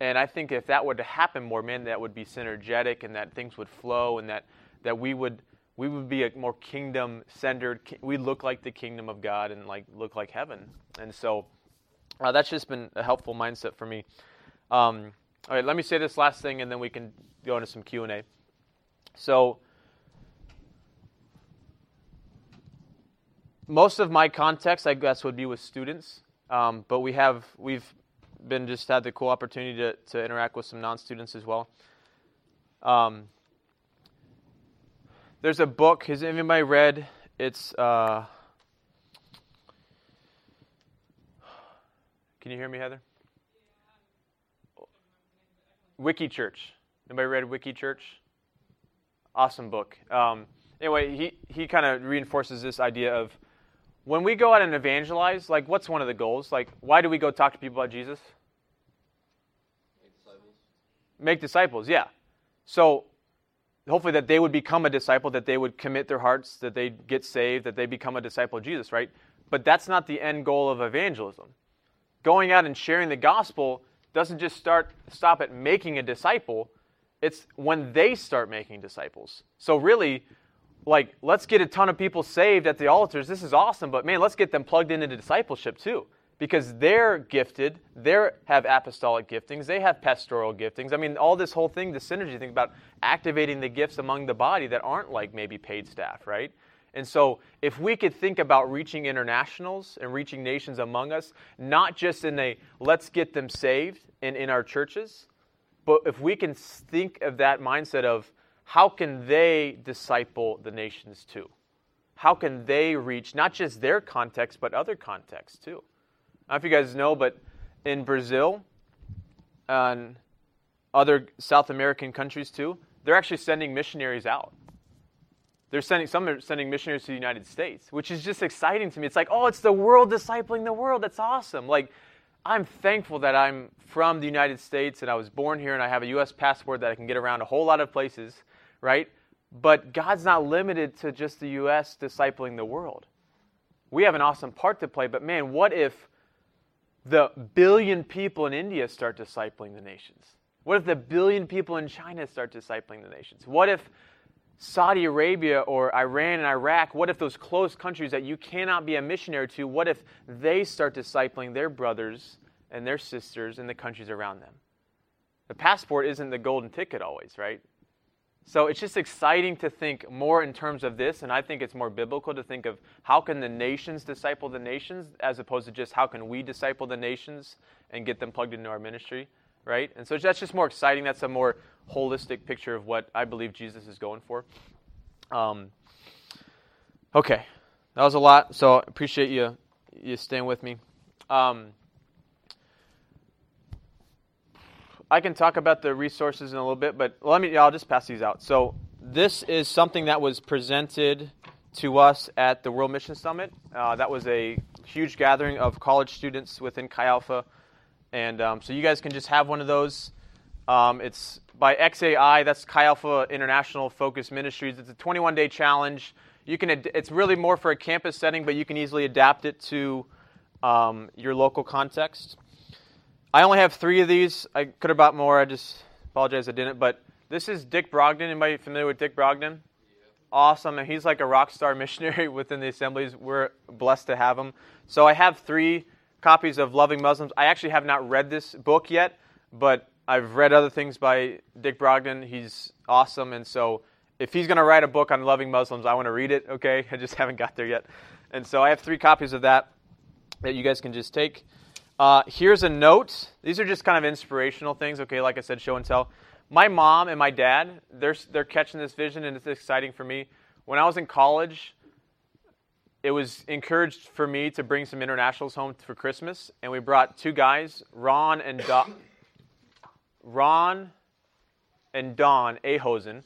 And I think if that were to happen more, man, that would be synergetic and that things would flow and that, that we would we would be a more kingdom centered we look like the kingdom of God and like look like heaven. And so uh, that's just been a helpful mindset for me. Um, all right, let me say this last thing and then we can go into some Q&A. So most of my context, I guess, would be with students, um, but we have we've been just had the cool opportunity to, to interact with some non-students as well. Um, there's a book. Has anybody read? It's. Uh, can you hear me, Heather? Wiki Church. Anybody read Wiki Church? Awesome book. Um, anyway, he, he kind of reinforces this idea of when we go out and evangelize, like what's one of the goals? Like, why do we go talk to people about Jesus? Make disciples. Make disciples, yeah. So hopefully that they would become a disciple, that they would commit their hearts, that they get saved, that they become a disciple of Jesus, right? But that's not the end goal of evangelism. Going out and sharing the gospel doesn't just start stop at making a disciple. It's when they start making disciples. So really, like let's get a ton of people saved at the altars. This is awesome, but man, let's get them plugged into discipleship too because they're gifted, they have apostolic giftings, they have pastoral giftings. I mean, all this whole thing, the synergy, think about activating the gifts among the body that aren't like maybe paid staff, right? And so, if we could think about reaching internationals and reaching nations among us, not just in a let's get them saved in, in our churches, but if we can think of that mindset of how can they disciple the nations too? How can they reach not just their context, but other contexts too? I don't know if you guys know, but in Brazil and other South American countries too, they're actually sending missionaries out. They're sending some are sending missionaries to the United States, which is just exciting to me. It's like, oh, it's the world discipling the world. That's awesome. Like, I'm thankful that I'm from the United States and I was born here and I have a U.S. passport that I can get around a whole lot of places, right? But God's not limited to just the U.S. discipling the world. We have an awesome part to play, but man, what if the billion people in India start discipling the nations? What if the billion people in China start discipling the nations? What if Saudi Arabia or Iran and Iraq, what if those close countries that you cannot be a missionary to, what if they start discipling their brothers and their sisters in the countries around them? The passport isn't the golden ticket always, right? So it's just exciting to think more in terms of this, and I think it's more biblical to think of how can the nations disciple the nations as opposed to just how can we disciple the nations and get them plugged into our ministry, right? And so that's just more exciting. That's a more holistic picture of what I believe Jesus is going for. Um, okay, that was a lot, so I appreciate you you staying with me. Um, I can talk about the resources in a little bit, but let me. I'll just pass these out. So this is something that was presented to us at the World Mission Summit. Uh, that was a huge gathering of college students within Chi Alpha, and um, so you guys can just have one of those. Um, it's by XAI. That's Chi Alpha International Focus Ministries. It's a 21-day challenge. You can. Ad- it's really more for a campus setting, but you can easily adapt it to um, your local context. I only have three of these. I could have bought more. I just apologize I didn't. But this is Dick Brogden. Anybody familiar with Dick Brogden? Awesome. And he's like a rock star missionary within the assemblies. We're blessed to have him. So I have three copies of Loving Muslims. I actually have not read this book yet, but I've read other things by Dick Brogden. He's awesome. And so if he's going to write a book on loving Muslims, I want to read it, okay? I just haven't got there yet. And so I have three copies of that that you guys can just take. Uh, here's a note. These are just kind of inspirational things. Okay, like I said, show and tell. My mom and my dad, they're they're catching this vision, and it's exciting for me. When I was in college, it was encouraged for me to bring some internationals home for Christmas, and we brought two guys, Ron and Don, Ron and Don Ahosen,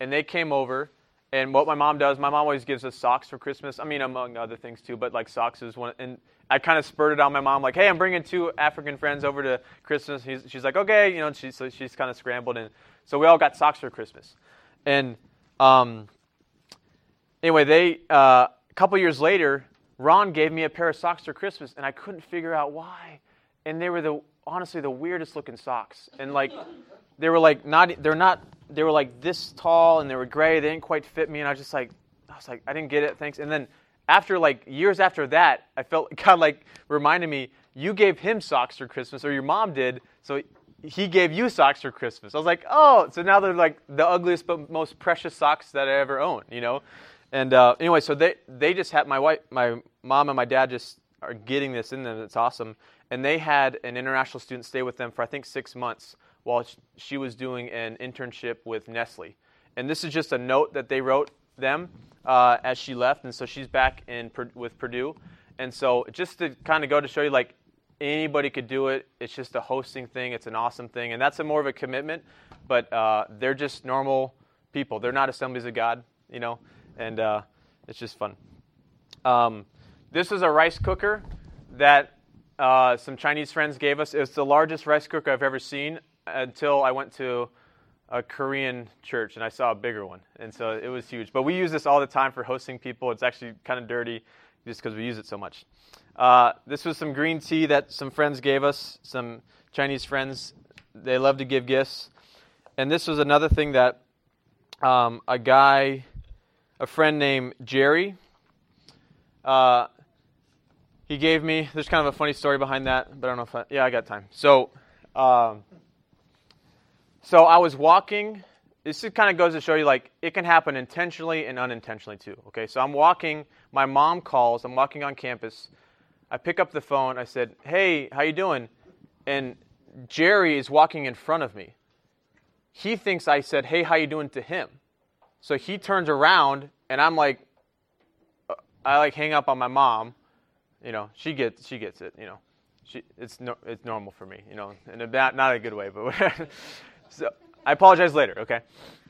and they came over. And what my mom does, my mom always gives us socks for Christmas. I mean, among other things too, but like socks is one. And I kind of spurted on my mom, like, "Hey, I'm bringing two African friends over to Christmas." He's, she's like, "Okay," you know. She, so she's kind of scrambled, and so we all got socks for Christmas. And um, anyway, they uh, couple years later, Ron gave me a pair of socks for Christmas, and I couldn't figure out why. And they were the honestly the weirdest looking socks, and like they were like not they're not they were like this tall and they were gray. They didn't quite fit me, and I was just like I was like I didn't get it. Thanks. And then after like years after that, I felt God like reminded me you gave him socks for Christmas or your mom did, so he gave you socks for Christmas. I was like, oh, so now they're like the ugliest but most precious socks that I ever owned, you know. And uh, anyway, so they they just had my wife, my mom, and my dad just are getting this in them. It's awesome. And they had an international student stay with them for I think six months while she was doing an internship with Nestle. And this is just a note that they wrote them uh, as she left, and so she's back in with Purdue. And so just to kind of go to show you, like anybody could do it. It's just a hosting thing. It's an awesome thing, and that's a more of a commitment. But uh, they're just normal people. They're not assemblies of God, you know, and uh, it's just fun. Um, this is a rice cooker that uh, some Chinese friends gave us. It's the largest rice cooker I've ever seen until I went to a Korean church and I saw a bigger one, and so it was huge. But we use this all the time for hosting people. It's actually kind of dirty just because we use it so much. Uh, this was some green tea that some friends gave us, some Chinese friends. They love to give gifts. And this was another thing that um, a guy, a friend named Jerry, uh, he gave me. There's kind of a funny story behind that, but I don't know if I, yeah, I got time. So, um, so I was walking. This kind of goes to show you like it can happen intentionally and unintentionally too. Okay, so I'm walking. My mom calls. I'm walking on campus I pick up the phone. I said, "Hey, how you doing?" And Jerry is walking in front of me. He thinks I said, "Hey, how you doing?" to him. So he turns around, and I'm like, uh, I like hang up on my mom. You know, she gets she gets it. You know, she it's no, it's normal for me. You know, in a not not a good way, but so I apologize later. Okay,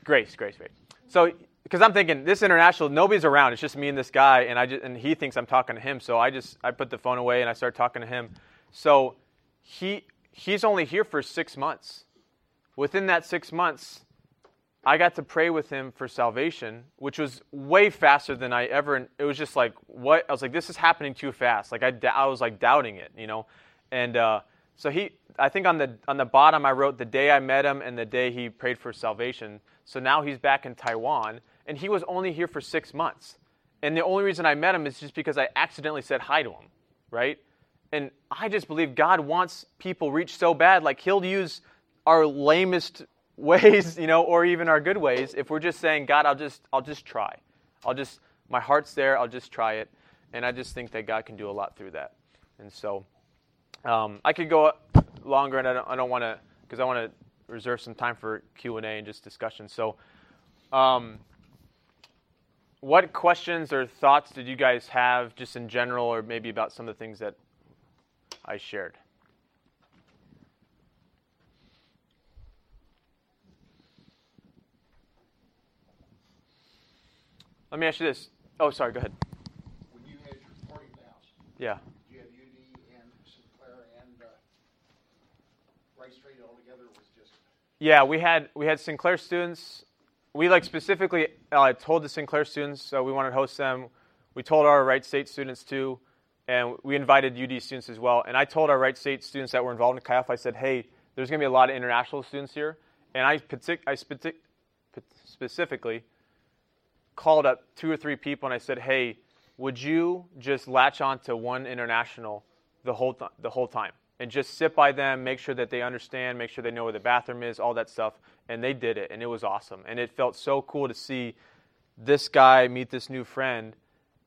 grace, grace, grace. So because I'm thinking this international, nobody's around. It's just me and this guy, and I just, and he thinks I'm talking to him. So I just I put the phone away and I start talking to him. So he he's only here for six months. Within that six months, I got to pray with him for salvation, which was way faster than I ever. It was just like what I was like. This is happening too fast. Like I I was like doubting it, you know, and. uh so he, I think on the on the bottom I wrote the day I met him and the day he prayed for salvation. So now he's back in Taiwan, and he was only here for six months. And the only reason I met him is just because I accidentally said hi to him, right? And I just believe God wants people reached so bad, like He'll use our lamest ways, you know, or even our good ways, if we're just saying, God, I'll just, I'll just try. I'll just, my heart's there, I'll just try it. And I just think that God can do a lot through that. And so um, I could go longer, and I don't, I don't want to, because I want to reserve some time for Q&A and just discussion. So um, what questions or thoughts did you guys have just in general or maybe about some of the things that I shared? Let me ask you this. Oh, sorry, go ahead. When you had your 40,000, Yeah. did you have UD and Sinclair and uh, Wright State all together was just, Yeah, we had we had Sinclair students we like specifically uh, told the Sinclair students, so we wanted to host them. We told our Wright State students too, and we invited UD students as well. And I told our Wright State students that were involved in Alpha, I said, hey, there's going to be a lot of international students here. And I, partic- I speci- specifically called up two or three people and I said, hey, would you just latch on to one international the whole, th- the whole time? and just sit by them, make sure that they understand, make sure they know where the bathroom is, all that stuff. And they did it, and it was awesome. And it felt so cool to see this guy meet this new friend,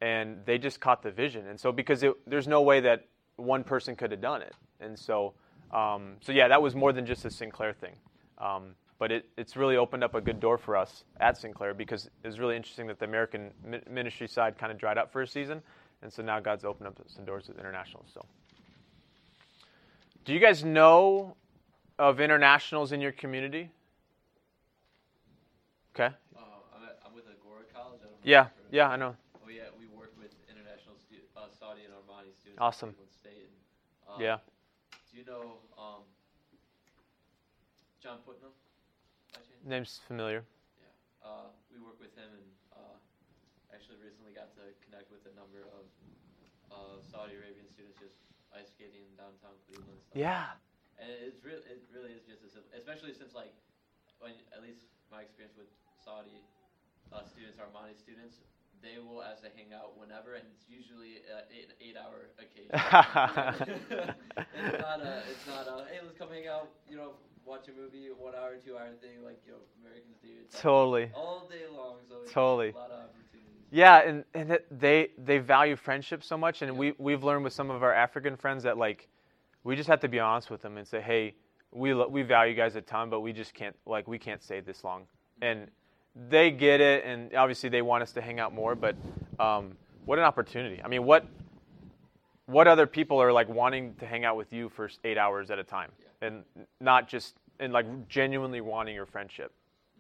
and they just caught the vision. And so, because it, there's no way that one person could have done it. And so, um, so yeah, that was more than just a Sinclair thing. Um, but it, it's really opened up a good door for us at Sinclair because it was really interesting that the American ministry side kind of dried up for a season. And so now God's opened up some doors with international. So. Do you guys know of internationals in your community? Okay. Uh, I'm, at, I'm with Agora College. I yeah, yeah, I know. Oh yeah, we work with international stu- uh, Saudi and Omani students. Awesome. At State. And, uh, yeah. Do you know um, John Putnam? Name's familiar. Yeah. Uh, we work with him and uh, actually recently got to connect with a number of uh, Saudi Arabian students just ice skating in downtown Cleveland. Yeah. and it's really it really is just as simple, especially since like when at least my experience with Saudi uh, students, Omani students, they will ask to hang out whenever, and it's usually an eight eight hour occasion. it's not a it's not a hey let's come hang out you know watch a movie one hour two hour thing like you know Americans do. Like totally. all day long. So Totally. a lot of opportunities. Yeah, and, and they they value friendship so much, and we we've learned with some of our African friends that like we just have to be honest with them and say, hey, we lo- we value you guys a ton, but we just can't like we can't stay this long, and they get it, and obviously they want us to hang out more, but um, what an opportunity! I mean, what what other people are like wanting to hang out with you for eight hours at a time, and not just and like genuinely wanting your friendship.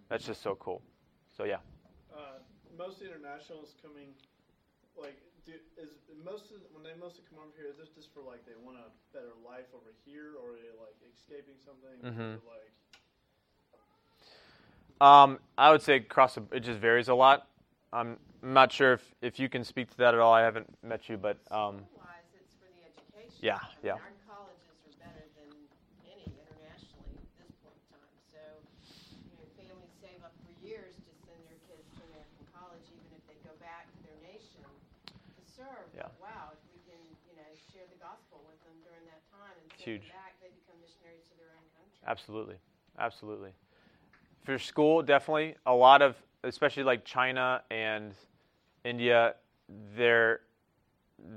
That's just so cool. So yeah. Uh, most internationals coming, like, do, is most of, when they mostly come over here, is this just for like they want a better life over here, or are they like escaping something? Mhm. Or, like, Um, I would say across the, it just varies a lot. I'm not sure if, if you can speak to that at all. I haven't met you, but um, it's for the education. Yeah, I mean, yeah. Our colleges are better than any internationally at this point in time. So, you know, families save up for years to send their kids to American college, even if they go back to their nation to serve. Yeah. But wow, if we can, you know, share the gospel with them during that time and send Huge. back, they become missionaries to their own country. absolutely, absolutely. For school, definitely a lot of, especially like China and India, they're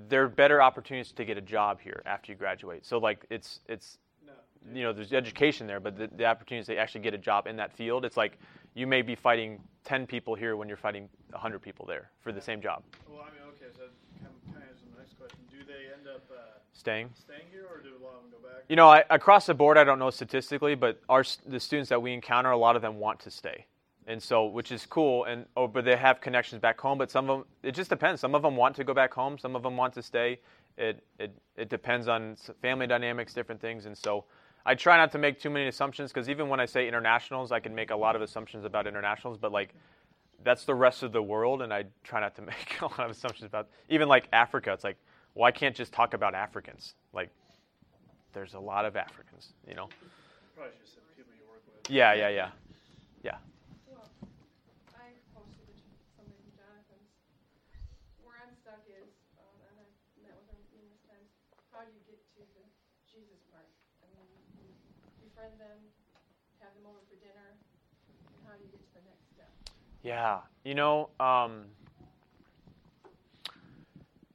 they're better opportunities to get a job here after you graduate. So like it's it's no. you know there's education there, but the, the opportunities to actually get a job in that field, it's like you may be fighting ten people here when you're fighting hundred people there for the same job. Well, I mean, okay, so that kind of, kind of answers the next question. Do they end up uh, Staying. staying here, or do a lot of them go back? You know, I, across the board, I don't know statistically, but our the students that we encounter, a lot of them want to stay, and so which is cool. And oh, but they have connections back home. But some of them, it just depends. Some of them want to go back home. Some of them want to stay. It it it depends on family dynamics, different things. And so I try not to make too many assumptions because even when I say internationals, I can make a lot of assumptions about internationals. But like that's the rest of the world, and I try not to make a lot of assumptions about even like Africa. It's like, well, I can't just talk about Africans. Like, there's a lot of Africans, you know. Probably should have said people you work with. Yeah, yeah, yeah, yeah. Well, I posted it to somebody from Jonathan's. Where I'm stuck is, um, and I've met with him numerous times, how do you get to the Jesus part? I mean, you befriend them, have them over for dinner, and how do you get to the next step? Yeah, you know, um,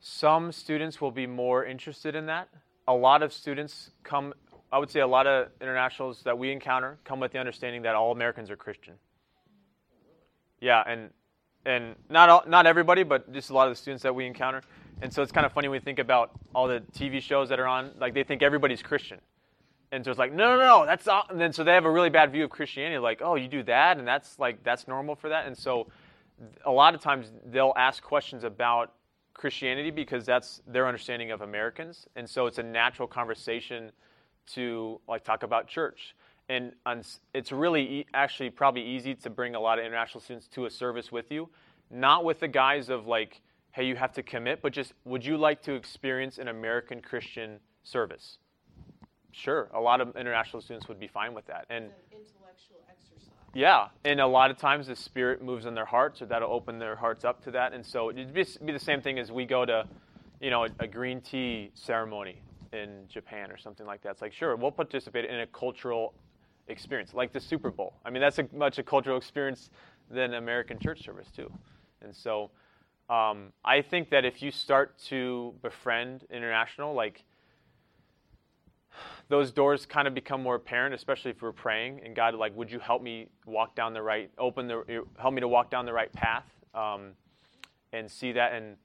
some students will be more interested in that. A lot of students come, I would say, a lot of internationals that we encounter come with the understanding that all Americans are Christian. Yeah, and and not all, not everybody, but just a lot of the students that we encounter. And so it's kind of funny when we think about all the TV shows that are on. Like they think everybody's Christian, and so it's like, no, no, no, that's all. And then so they have a really bad view of Christianity. Like, oh, you do that, and that's like that's normal for that. And so a lot of times they'll ask questions about Christianity because that's their understanding of Americans, and so it's a natural conversation to like talk about church. And on, it's really e- actually probably easy to bring a lot of international students to a service with you, not with the guise of like, hey, you have to commit, but just would you like to experience an American Christian service? Sure, a lot of international students would be fine with that, and intellectual exercise. Yeah, and a lot of times the Spirit moves in their hearts, or that'll open their hearts up to that. And so it'd be, the same thing as we go to, you know, a, green tea ceremony in Japan or something like that. It's like, sure, we'll participate in a cultural experience, like the Super Bowl. I mean, that's much a cultural experience than American church service too. And so um, I think that if you start to befriend international, like those doors kind of become more apparent, especially if we're praying and God, like, would you help me walk down the right, open the, help me to walk down the right path, um, and see that, and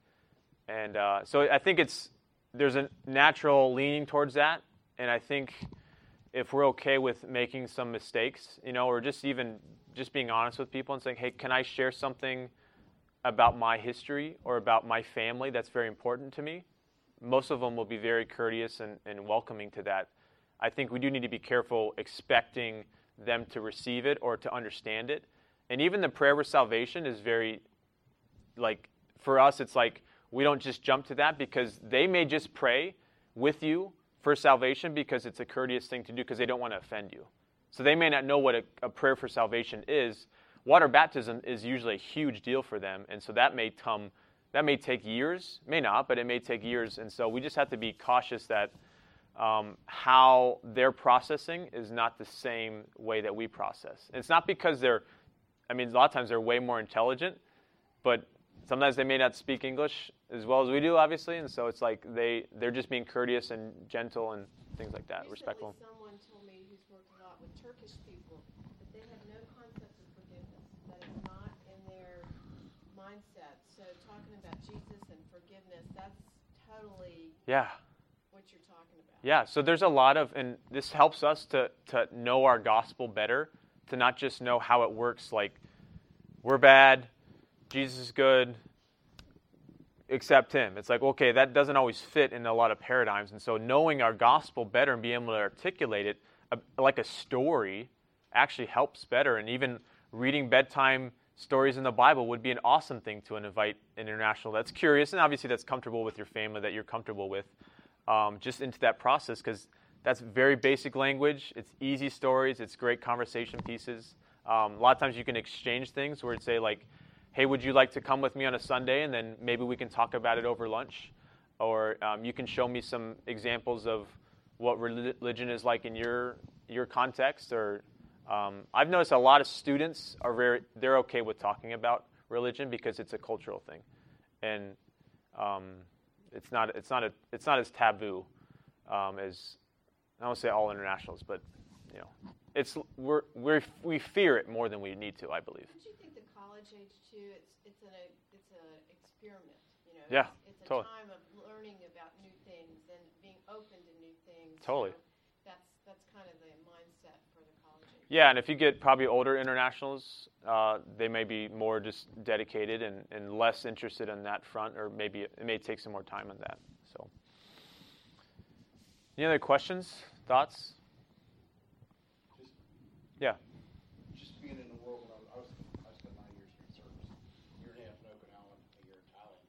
and uh, so I think it's there's a natural leaning towards that, and I think if we're okay with making some mistakes, you know, or just even just being honest with people and saying, hey, can I share something about my history or about my family that's very important to me? Most of them will be very courteous and, and welcoming to that. I think we do need to be careful expecting them to receive it or to understand it. And even the prayer for salvation is very, like, for us, it's like we don't just jump to that because they may just pray with you for salvation because it's a courteous thing to do because they don't want to offend you. So they may not know what a, a prayer for salvation is. Water baptism is usually a huge deal for them, and so that may come that may take years, may not, but it may take years. And so we just have to be cautious that um, how they're processing is not the same way that we process. And it's not because they're, I mean, a lot of times they're way more intelligent, but sometimes they may not speak English as well as we do, obviously. And so it's like they, they're just being courteous and gentle and things like that, Recently, respectful. someone told me who's worked a lot with Turkish people that they have no concept of forgiveness, that it's not in their mindset. So Jesus and forgiveness, that's totally Yeah. what you're talking about. Yeah, so there's a lot of, and this helps us to, to know our gospel better, to not just know how it works, like, we're bad, Jesus is good, accept him. It's like, okay, that doesn't always fit in a lot of paradigms. And so knowing our gospel better and being able to articulate it uh, like a story actually helps better. And even reading bedtime stories in the Bible would be an awesome thing to invite an international that's curious and obviously that's comfortable with your family, that you're comfortable with, um, just into that process because that's very basic language. It's easy stories. It's great conversation pieces. Um, a lot of times you can exchange things where it's say like, "Hey, would you like to come with me on a Sunday?" and then maybe we can talk about it over lunch, or um, you can show me some examples of what religion is like in your your context. Or um, I've noticed a lot of students are very they're okay with talking about religion because it's a cultural thing, and um, it's not it's not a it's not as taboo um, as I don't say all internationals, but you know, it's we're, we're we fear it more than we need to. I believe. Don't you think the college age too? It's it's an it's an experiment. You know. Yeah, It's, it's totally. a time of learning about new things and being open to new things. Totally. That's that's kind of the mindset for the college age. Yeah, and if you get probably older internationals, uh, they may be more just dedicated and, and less interested in that front, or maybe it may take some more time on that. So, any other questions, thoughts? Yeah. Just being in the world, when I was, I was, I spent nine years in service, a year and a half in Okinawa, a year in Thailand.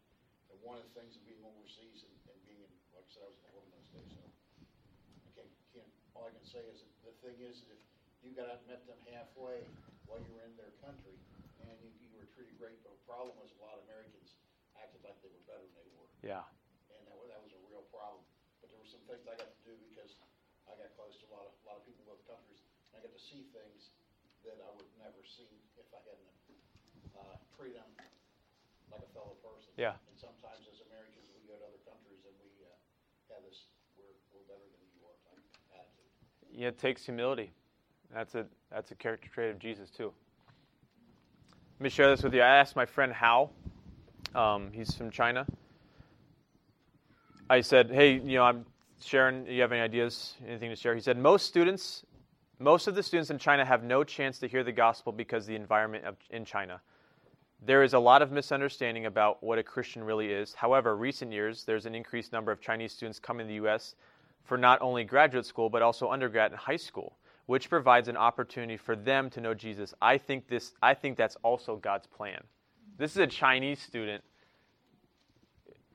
And one of the things of being overseas and, and being in, like I said, I was in the Lord those days, so I can't, can't, all I can say is that the thing is, is if you got out and met them halfway while you were in their country and you, you were treated great, but the problem was a lot of Americans acted like they were better than they were. Yeah. And that was, that was a real problem. But there were some things I got to do because I got close to a lot of, a lot of people in both countries. And I got to see things that I would never see if I hadn't, uh, treated them like a fellow person. Yeah. And sometimes as Americans, we go to other countries and we, uh, have this, we're, we're better than you are type attitude. Yeah, it takes humility. That's a that's a character trait of Jesus too. Let me share this with you. I asked my friend Hao. Um, he's from China. I said, "Hey, you know, I'm sharing. You have any ideas? Anything to share?" He said, "Most students, most of the students in China have no chance to hear the gospel because the environment of, in China. There is a lot of misunderstanding about what a Christian really is. However, recent years there's an increased number of Chinese students coming to the U.S." for not only graduate school but also undergrad and high school, which provides an opportunity for them to know Jesus. I think this I think that's also God's plan. This is a Chinese student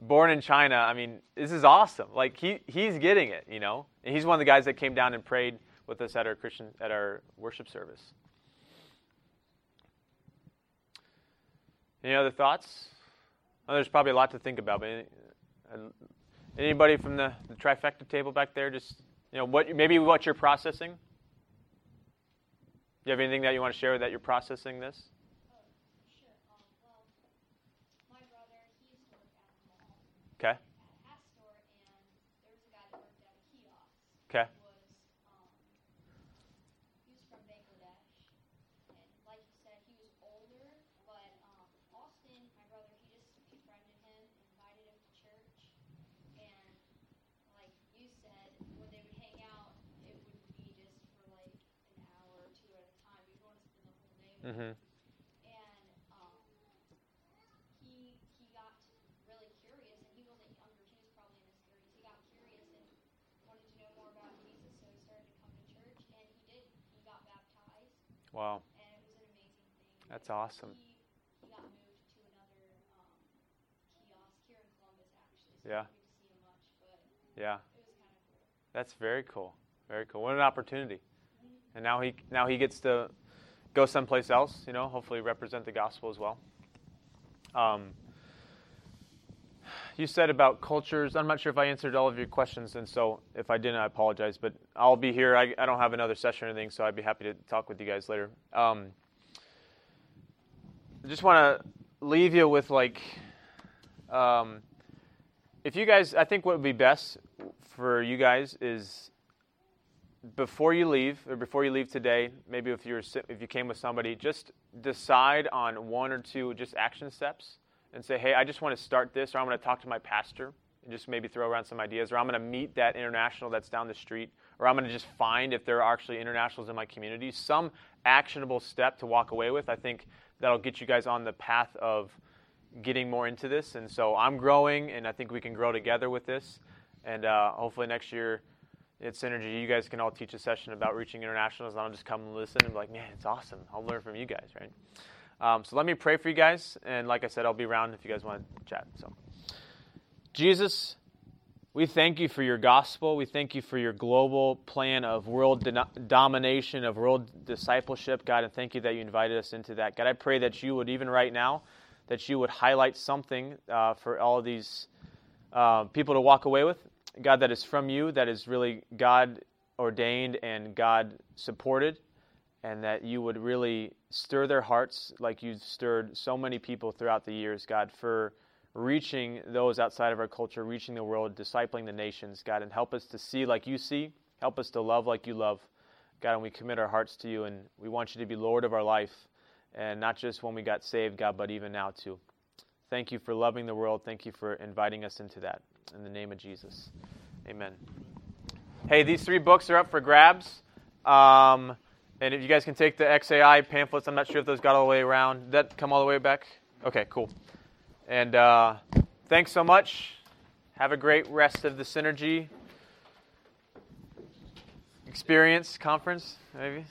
born in China. I mean, this is awesome. Like he he's getting it, you know. And he's one of the guys that came down and prayed with us at our Christian at our worship service. Any other thoughts? Oh, there's probably a lot to think about, but Anybody from the, the trifecta table back there? Just you know, what maybe what you're processing. Do you have anything that you want to share that you're processing this? Sure. Um, well, brother, he used to work at a mall, Okay. at a hat store, and there was a guy that worked at a kiosk. Okay. He was, um, he was from Bangladesh, and like you said, he was older, but, um, Austin, my brother, he just befriended him, invited him to church, and like you said, when they would hang out, it would be just for like an hour or two at a time. You'd want to spend the whole day with him And he got curious, and he wanted to know more about Jesus, so he started to come to church, and he did. He got baptized, Wow. and it was an amazing thing. That's awesome. He he got moved to another um, kiosk here in Columbus, actually. So Yeah. Much, Yeah. cool. That's very cool. Very cool. What an opportunity. And now he now he gets to go someplace else, you know, hopefully represent the gospel as well. Um, you said about cultures. I'm not sure if I answered all of your questions, and so if I didn't, I apologize. But I'll be here. I, I don't have another session or anything, so I'd be happy to talk with you guys later. Um, I just want to leave you with like, um, if you guys, I think what would be best for you guys is before you leave or before you leave today, maybe if you're if you came with somebody, just decide on one or two just action steps and say, hey, I just want to start this, or I'm going to talk to my pastor and just maybe throw around some ideas, or I'm going to meet that international that's down the street, or I'm going to just find if there are actually internationals in my community. Some actionable step to walk away with. I think that'll get you guys on the path of getting more into this. And so I'm growing, and I think we can grow together with this. And uh, hopefully next year at Synergy, you guys can all teach a session about reaching internationals, and I'll just come and listen and be like, man, it's awesome. I'll learn from you guys, right? Um, so let me pray for you guys, and like I said, I'll be around if you guys want to chat. So, Jesus, we thank you for your gospel. We thank you for your global plan of world domination, of world discipleship, God, and thank you that you invited us into that. God, I pray that you would, even right now, that you would highlight something uh, for all of these uh, people to walk away with. God, that is from you, that is really God ordained and God supported and that you would really stir their hearts like you've stirred so many people throughout the years, God, for reaching those outside of our culture, reaching the world, discipling the nations, God, and help us to see like you see, help us to love like you love. God, and we commit our hearts to you, and we want you to be Lord of our life, and not just when we got saved, God, but even now too. Thank you for loving the world. Thank you for inviting us into that. In the name of Jesus. Amen. Hey, these three books are up for grabs. Um, and if you guys can take the XAI pamphlets, I'm not sure if those got all the way around. Did that come all the way back? Okay, cool. And uh, thanks so much. Have a great rest of the Synergy experience conference, maybe.